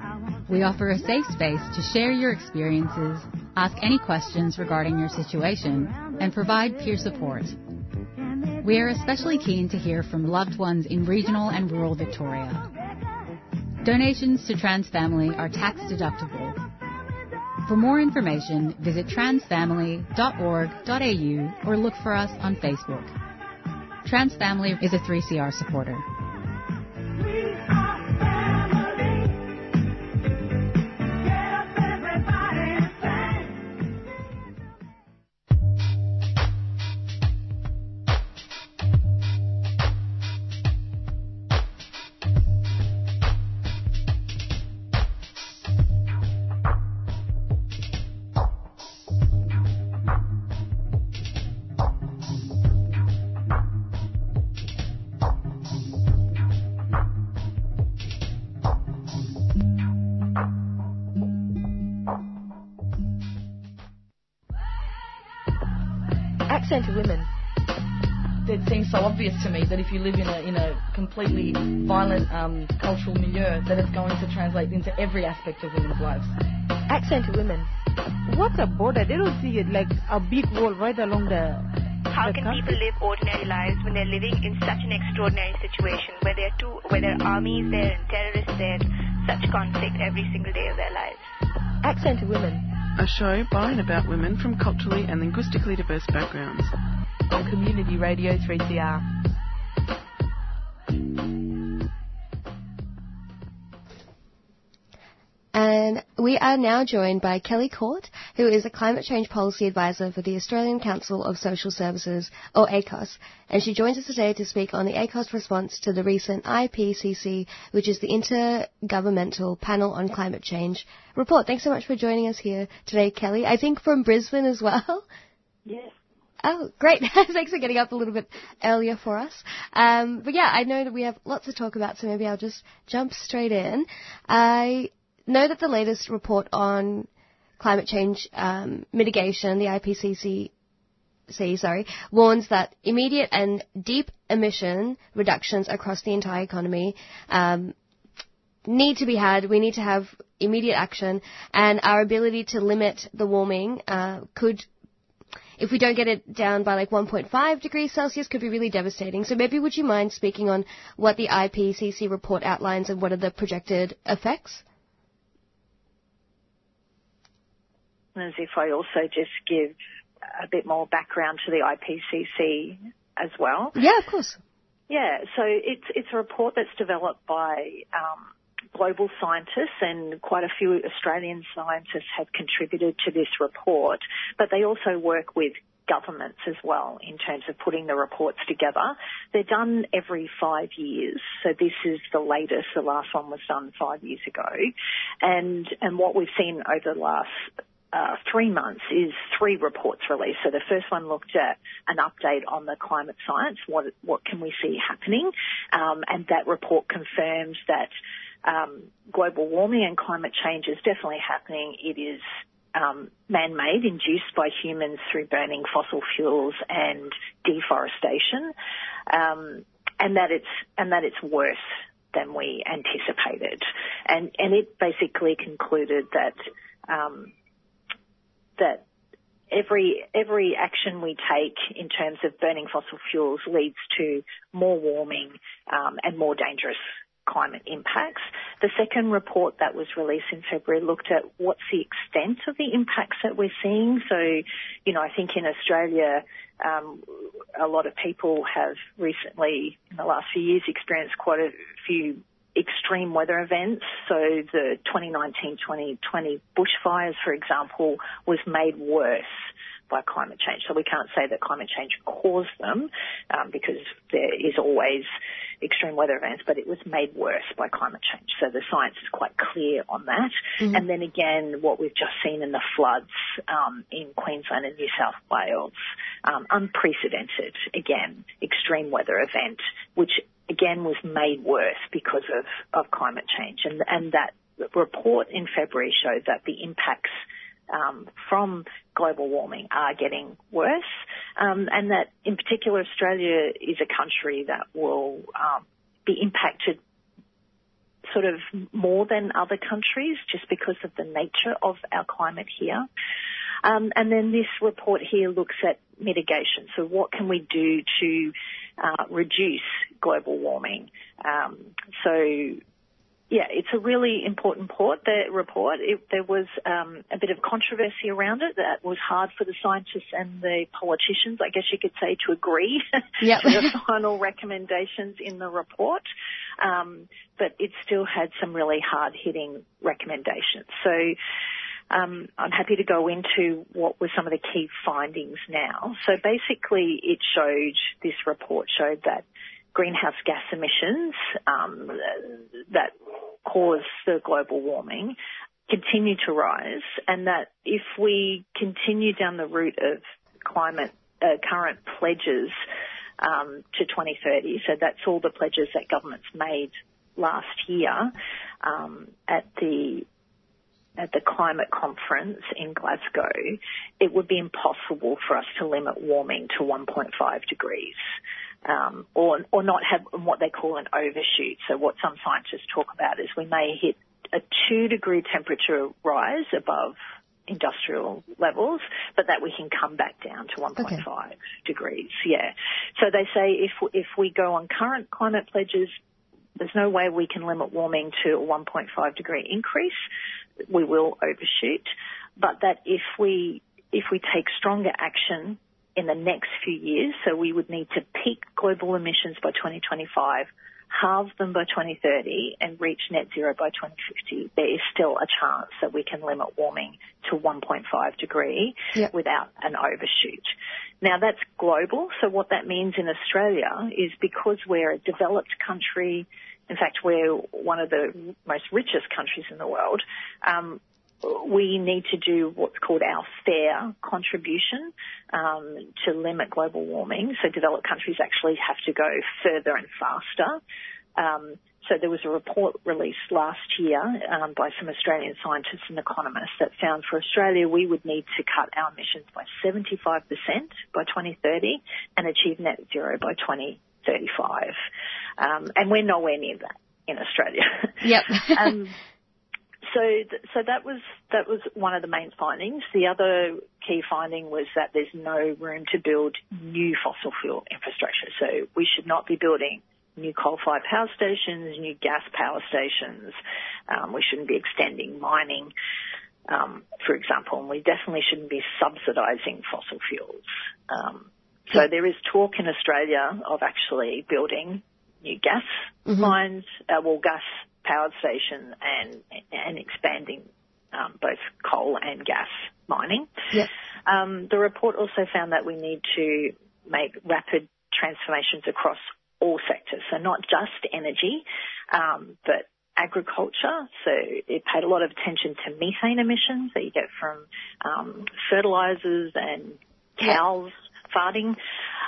We offer a safe space to share your experiences, ask any questions regarding your situation, and provide peer support. We are especially keen to hear from loved ones in regional and rural Victoria. Donations to Trans Family are tax deductible. For more information, visit transfamily.org.au or look for us on Facebook. Trans Family is a 3CR supporter. If you live in a in a completely violent um, cultural milieu, that it's going to translate into every aspect of women's lives. Accent to women. What's a border? They don't see it like a big wall right along the. How the can country. people live ordinary lives when they're living in such an extraordinary situation where there are two, where there are armies there and terrorists there, such conflict every single day of their lives? Accent to women. A show by and about women from culturally and linguistically diverse backgrounds. On Community Radio 3CR. And we are now joined by Kellie Caught, who is a climate change policy advisor for the Australian Council of Social Services, or ACOSS. And she joins us today to speak on the ACOSS response to the recent IPCC, which is the Intergovernmental Panel on Climate Change report. Thanks so much for joining us here today, Kellie. I think from Brisbane as well. Yes. Oh, great. <laughs> Thanks for getting up a little bit earlier for us. Um, but yeah, I know that we have lots to talk about, so maybe I'll just jump straight in. I know that the latest report on climate change um, mitigation, the IPCC, sorry, warns that immediate and deep emission reductions across the entire economy um, need to be had. We need to have immediate action, and our ability to limit the warming uh, could if we don't get it down by like 1.5 degrees Celsius, could be really devastating. So maybe would you mind speaking on what the IPCC report outlines and what are the projected effects? As if I also just give a bit more background to the IPCC as well. Yeah, of course. Yeah, so it's it's a report that's developed by um, global scientists and quite a few Australian scientists have contributed to this report, but they also work with governments as well in terms of putting the reports together. They're done every five years, so this is the latest. The last one was done five years ago, and and what we've seen over the last uh, three months is three reports released. So the first one looked at an update on the climate science. What what can we see happening? Um, and that report confirms that um, global warming and climate change is definitely happening. It is um, man-made, induced by humans through burning fossil fuels and deforestation, um, and that it's and that it's worse than we anticipated. And and it basically concluded that um, that every every action we take in terms of burning fossil fuels leads to more warming um, and more dangerous climate impacts. The second report that was released in February looked at what's the extent of the impacts that we're seeing. So, you know, I think in Australia, um, a lot of people have recently, in the last few years, experienced quite a few extreme weather events. So the 2019-2020 bushfires, for example, was made worse by climate change. So we can't say that climate change caused them um, because there is always extreme weather events, but it was made worse by climate change. So the science is quite clear on that. Mm-hmm. And then again, what we've just seen in the floods um, in Queensland and New South Wales, um, unprecedented, again, extreme weather event, which again was made worse because of, of climate change. And, and that report in February showed that the impacts um, from global warming are getting worse, um, and that in particular Australia is a country that will um, be impacted sort of more than other countries just because of the nature of our climate here. Um, and then this report here looks at mitigation. So what can we do to uh, reduce global warming? Um, so yeah, it's a really important port, the report. It, there was um, a bit of controversy around it that was hard for the scientists and the politicians, I guess you could say, to agree <laughs> Yep. to the final recommendations in the report. Um, but it still had some really hard-hitting recommendations. So um, I'm happy to go into what were some of the key findings now. So basically, it showed, this report showed that greenhouse gas emissions um, that cause the global warming continue to rise, and that if we continue down the route of climate uh, current pledges um, to 2030, so that's all the pledges that governments made last year um, at the at the climate conference in Glasgow, it would be impossible for us to limit warming to 1.5 degrees. Um, or, or not have what they call an overshoot. So what some scientists talk about is we may hit a two degree temperature rise above industrial levels, but that we can come back down to 1.5 degrees. Yeah. So they say if if we go on current climate pledges, there's no way we can limit warming to a 1.5 degree increase. We will overshoot, but that if we if we take stronger action in the next few years, so we would need to peak global emissions by 2025, halve them by 2030, and reach net zero by 2050, there is still a chance that we can limit warming to 1.5 degree Yep. without an overshoot. Now that's global, so what that means in Australia is because we're a developed country, in fact we're one of the most richest countries in the world, um, we need to do what's called our fair contribution um, to limit global warming. So developed countries actually have to go further and faster. Um, so there was a report released last year um, by some Australian scientists and economists that found for Australia we would need to cut our emissions by 75% by 2030 and achieve net zero by 2035. Um, and we're nowhere near that in Australia. Yep. <laughs> <laughs> um, so, th- so that was that was one of the main findings. The other key finding was that there's no room to build new fossil fuel infrastructure. So we should not be building new coal-fired power stations, new gas power stations. Um, we shouldn't be extending mining, um, for example, and we definitely shouldn't be subsidising fossil fuels. Um, so there is talk in Australia of actually building new gas Mhm. lines, uh, well, gas powered station and and expanding um, both coal and gas mining. Yep. Um, the report also found that we need to make rapid transformations across all sectors, so not just energy, um, but agriculture. So it paid a lot of attention to methane emissions that you get from um, fertilizers and cows farting.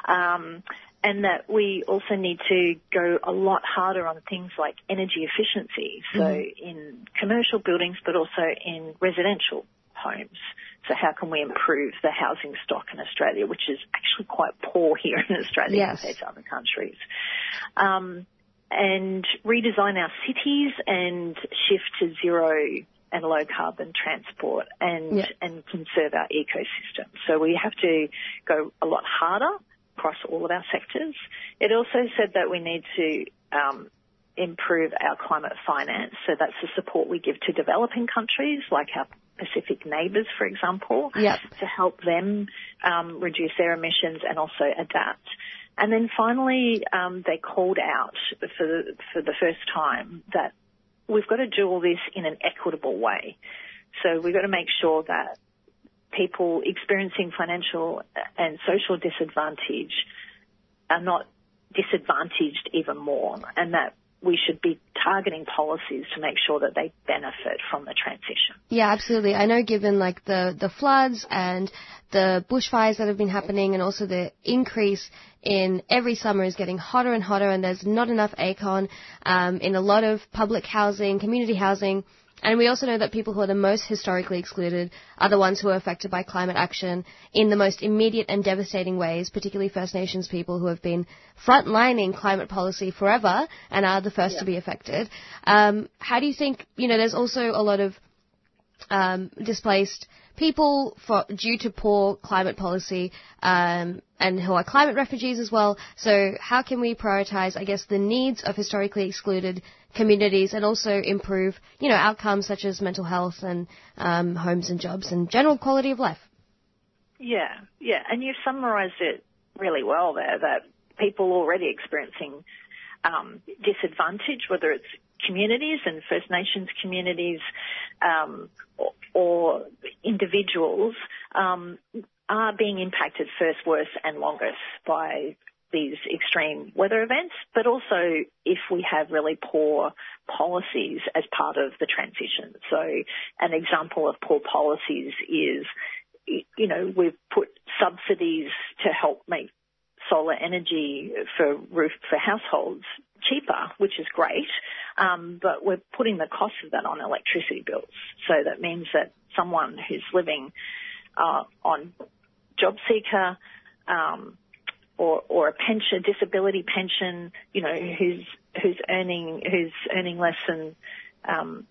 Um, and that we also need to go a lot harder on things like energy efficiency, so Mhm. in commercial buildings, but also in residential homes. So how can we improve the housing stock in Australia, which is actually quite poor here in Australia Yes. compared to other countries? Um, and redesign our cities and shift to zero and low carbon transport and Yeah. and conserve our ecosystem. So we have to go a lot harder across all of our sectors. It also said that we need to um, improve our climate finance. So that's the support we give to developing countries like our Pacific neighbours, for example, Yep. to help them um, reduce their emissions and also adapt. And then finally, um, they called out for the, for the first time that we've got to do all this in an equitable way. So we've got to make sure that people experiencing financial and social disadvantage are not disadvantaged even more and that we should be targeting policies to make sure that they benefit from the transition. Yeah, absolutely. I know given like the, the floods and the bushfires that have been happening and also the increase in every summer is getting hotter and hotter and there's not enough aircon um, in a lot of public housing, community housing. And we also know that people who are the most historically excluded are the ones who are affected by climate action in the most immediate and devastating ways, particularly First Nations people who have been frontlining climate policy forever and are the first Yeah. to be affected. Um, how do you think, you know, there's also a lot of um, displaced people for, due to poor climate policy um, and who are climate refugees as well. So how can we prioritise, I guess, the needs of historically excluded communities and also improve, you know, outcomes such as mental health and um, homes and jobs and general quality of life? Yeah, yeah, and you've summarised it really well there. That people already experiencing um, disadvantage, whether it's communities and First Nations communities um, or, or individuals, um, are being impacted first, worst, and longest by these extreme weather events, but also if we have really poor policies as part of the transition. So an example of poor policies is you know, we've put subsidies to help make solar energy for roof for households cheaper, which is great. Um, but we're putting the cost of that on electricity bills. So that means that someone who's living uh, on job seeker um, or or a pension, disability pension, you know, who's who's earning who's earning less than um,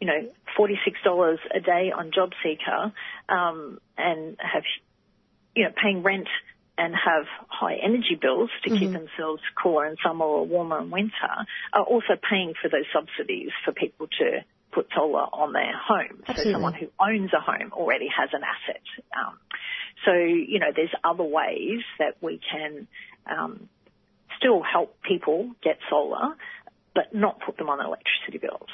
you know, $46 a day on JobSeeker um, and have, you know, paying rent and have high energy bills to keep themselves cooler in summer or warmer in winter are also paying for those subsidies for people to put solar on their home. So someone who owns a home already has an asset. Um, so, you know, there's other ways that we can um, still help people get solar, but not put them on electricity bills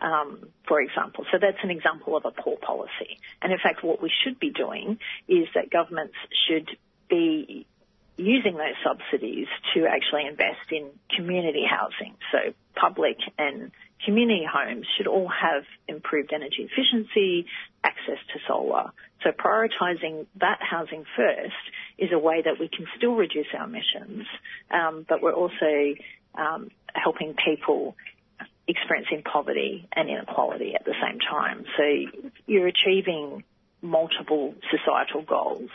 um, for example. So that's an example of a poor policy. And in fact, what we should be doing is that governments should be using those subsidies to actually invest in community housing. So public and community homes should all have improved energy efficiency, access to solar. So prioritising that housing first is a way that we can still reduce our emissions, um, but we're also um, helping people experiencing poverty and inequality at the same time. So you're achieving multiple societal goals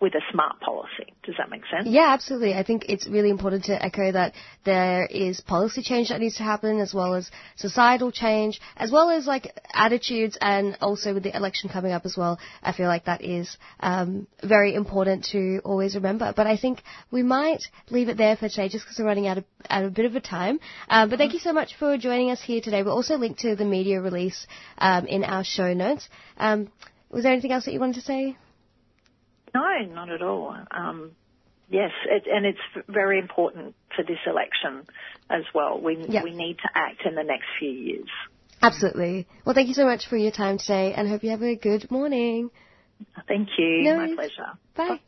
with a smart policy. Does that make sense? Yeah, absolutely. I think it's really important to echo that there is policy change that needs to happen as well as societal change, as well as like attitudes and also with the election coming up as well. I feel like that is um, very important to always remember. But I think we might leave it there for today just because we're running out of, out of a bit of a time. Um, but thank you so much for joining us here today. We'll also link to the media release um, in our show notes. Um, was there anything else that you wanted to say? No, not at all. Um, yes, it, and it's very important for this election as well. We Yeah. we need to act in the next few years. Absolutely. Well, thank you so much for your time today and hope you have a good morning. Thank you. No My worries. pleasure. Bye.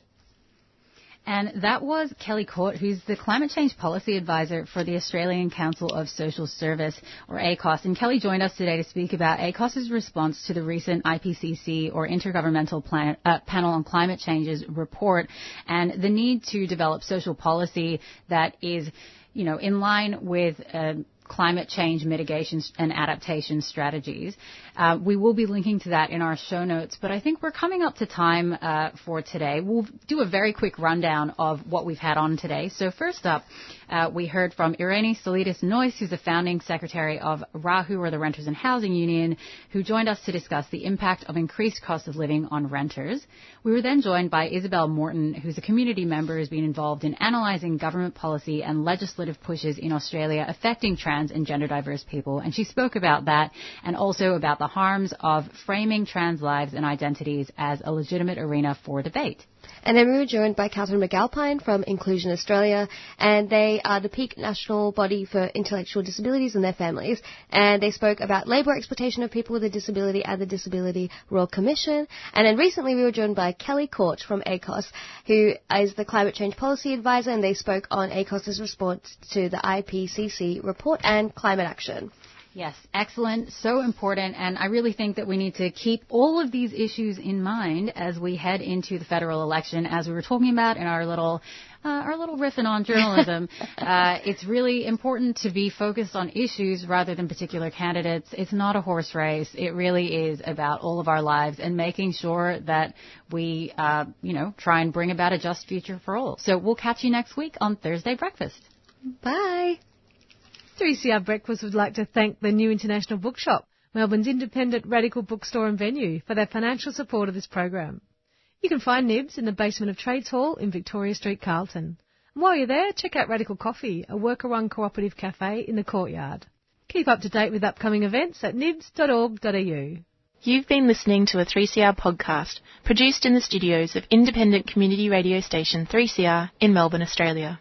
And that was Kellie Caught, who's the Climate Change Policy Advisor for the Australian Council of Social Service, or ACOSS. And Kellie joined us today to speak about ACOSS's response to the recent IPCC, or Intergovernmental uh, Panel on Climate Change's report, and the need to develop social policy that is, you know, in line with uh, climate change mitigation and adaptation strategies. Uh, we will be linking to that in our show notes, but I think we're coming up to time uh, for today. We'll do a very quick rundown of what we've had on today. So first up, uh, we heard from Irene Solitis Noyce, who's the founding secretary of RAHU, or the Renters and Housing Union, who joined us to discuss the impact of increased cost of living on renters. We were then joined by Isabel Morton, who's a community member who's been involved in analysing government policy and legislative pushes in Australia affecting trans trans and gender diverse people. And she spoke about that and also about the harms of framing trans lives and identities as a legitimate arena for debate. And then we were joined by Catherine McAlpine from Inclusion Australia, and they are the peak national body for intellectual disabilities and their families. And they spoke about labour exploitation of people with a disability at the Disability Royal Commission. And then recently we were joined by Kellie Caught from ACOSS, who is the Climate Change Policy Advisor, and they spoke on ACOSS's response to the IPCC report and climate action. Yes, excellent, so important, and I really think that we need to keep all of these issues in mind as we head into the federal election. As we were talking about in our little uh, our little riffing on journalism, <laughs> uh, it's really important to be focused on issues rather than particular candidates. It's not a horse race. It really is about all of our lives and making sure that we, uh, you know, try and bring about a just future for all. So we'll catch you next week on Thursday Breakfast. Bye. 3CR Breakfast would like to thank the New International Bookshop, Melbourne's independent radical bookstore and venue, for their financial support of this program. You can find Nibs in the basement of Trades Hall in Victoria Street, Carlton. And while you're there, check out Radical Coffee, a worker-run cooperative cafe in the courtyard. Keep up to date with upcoming events at nibs.org.au. You've been listening to a 3CR podcast produced in the studios of independent community radio station 3CR in Melbourne, Australia.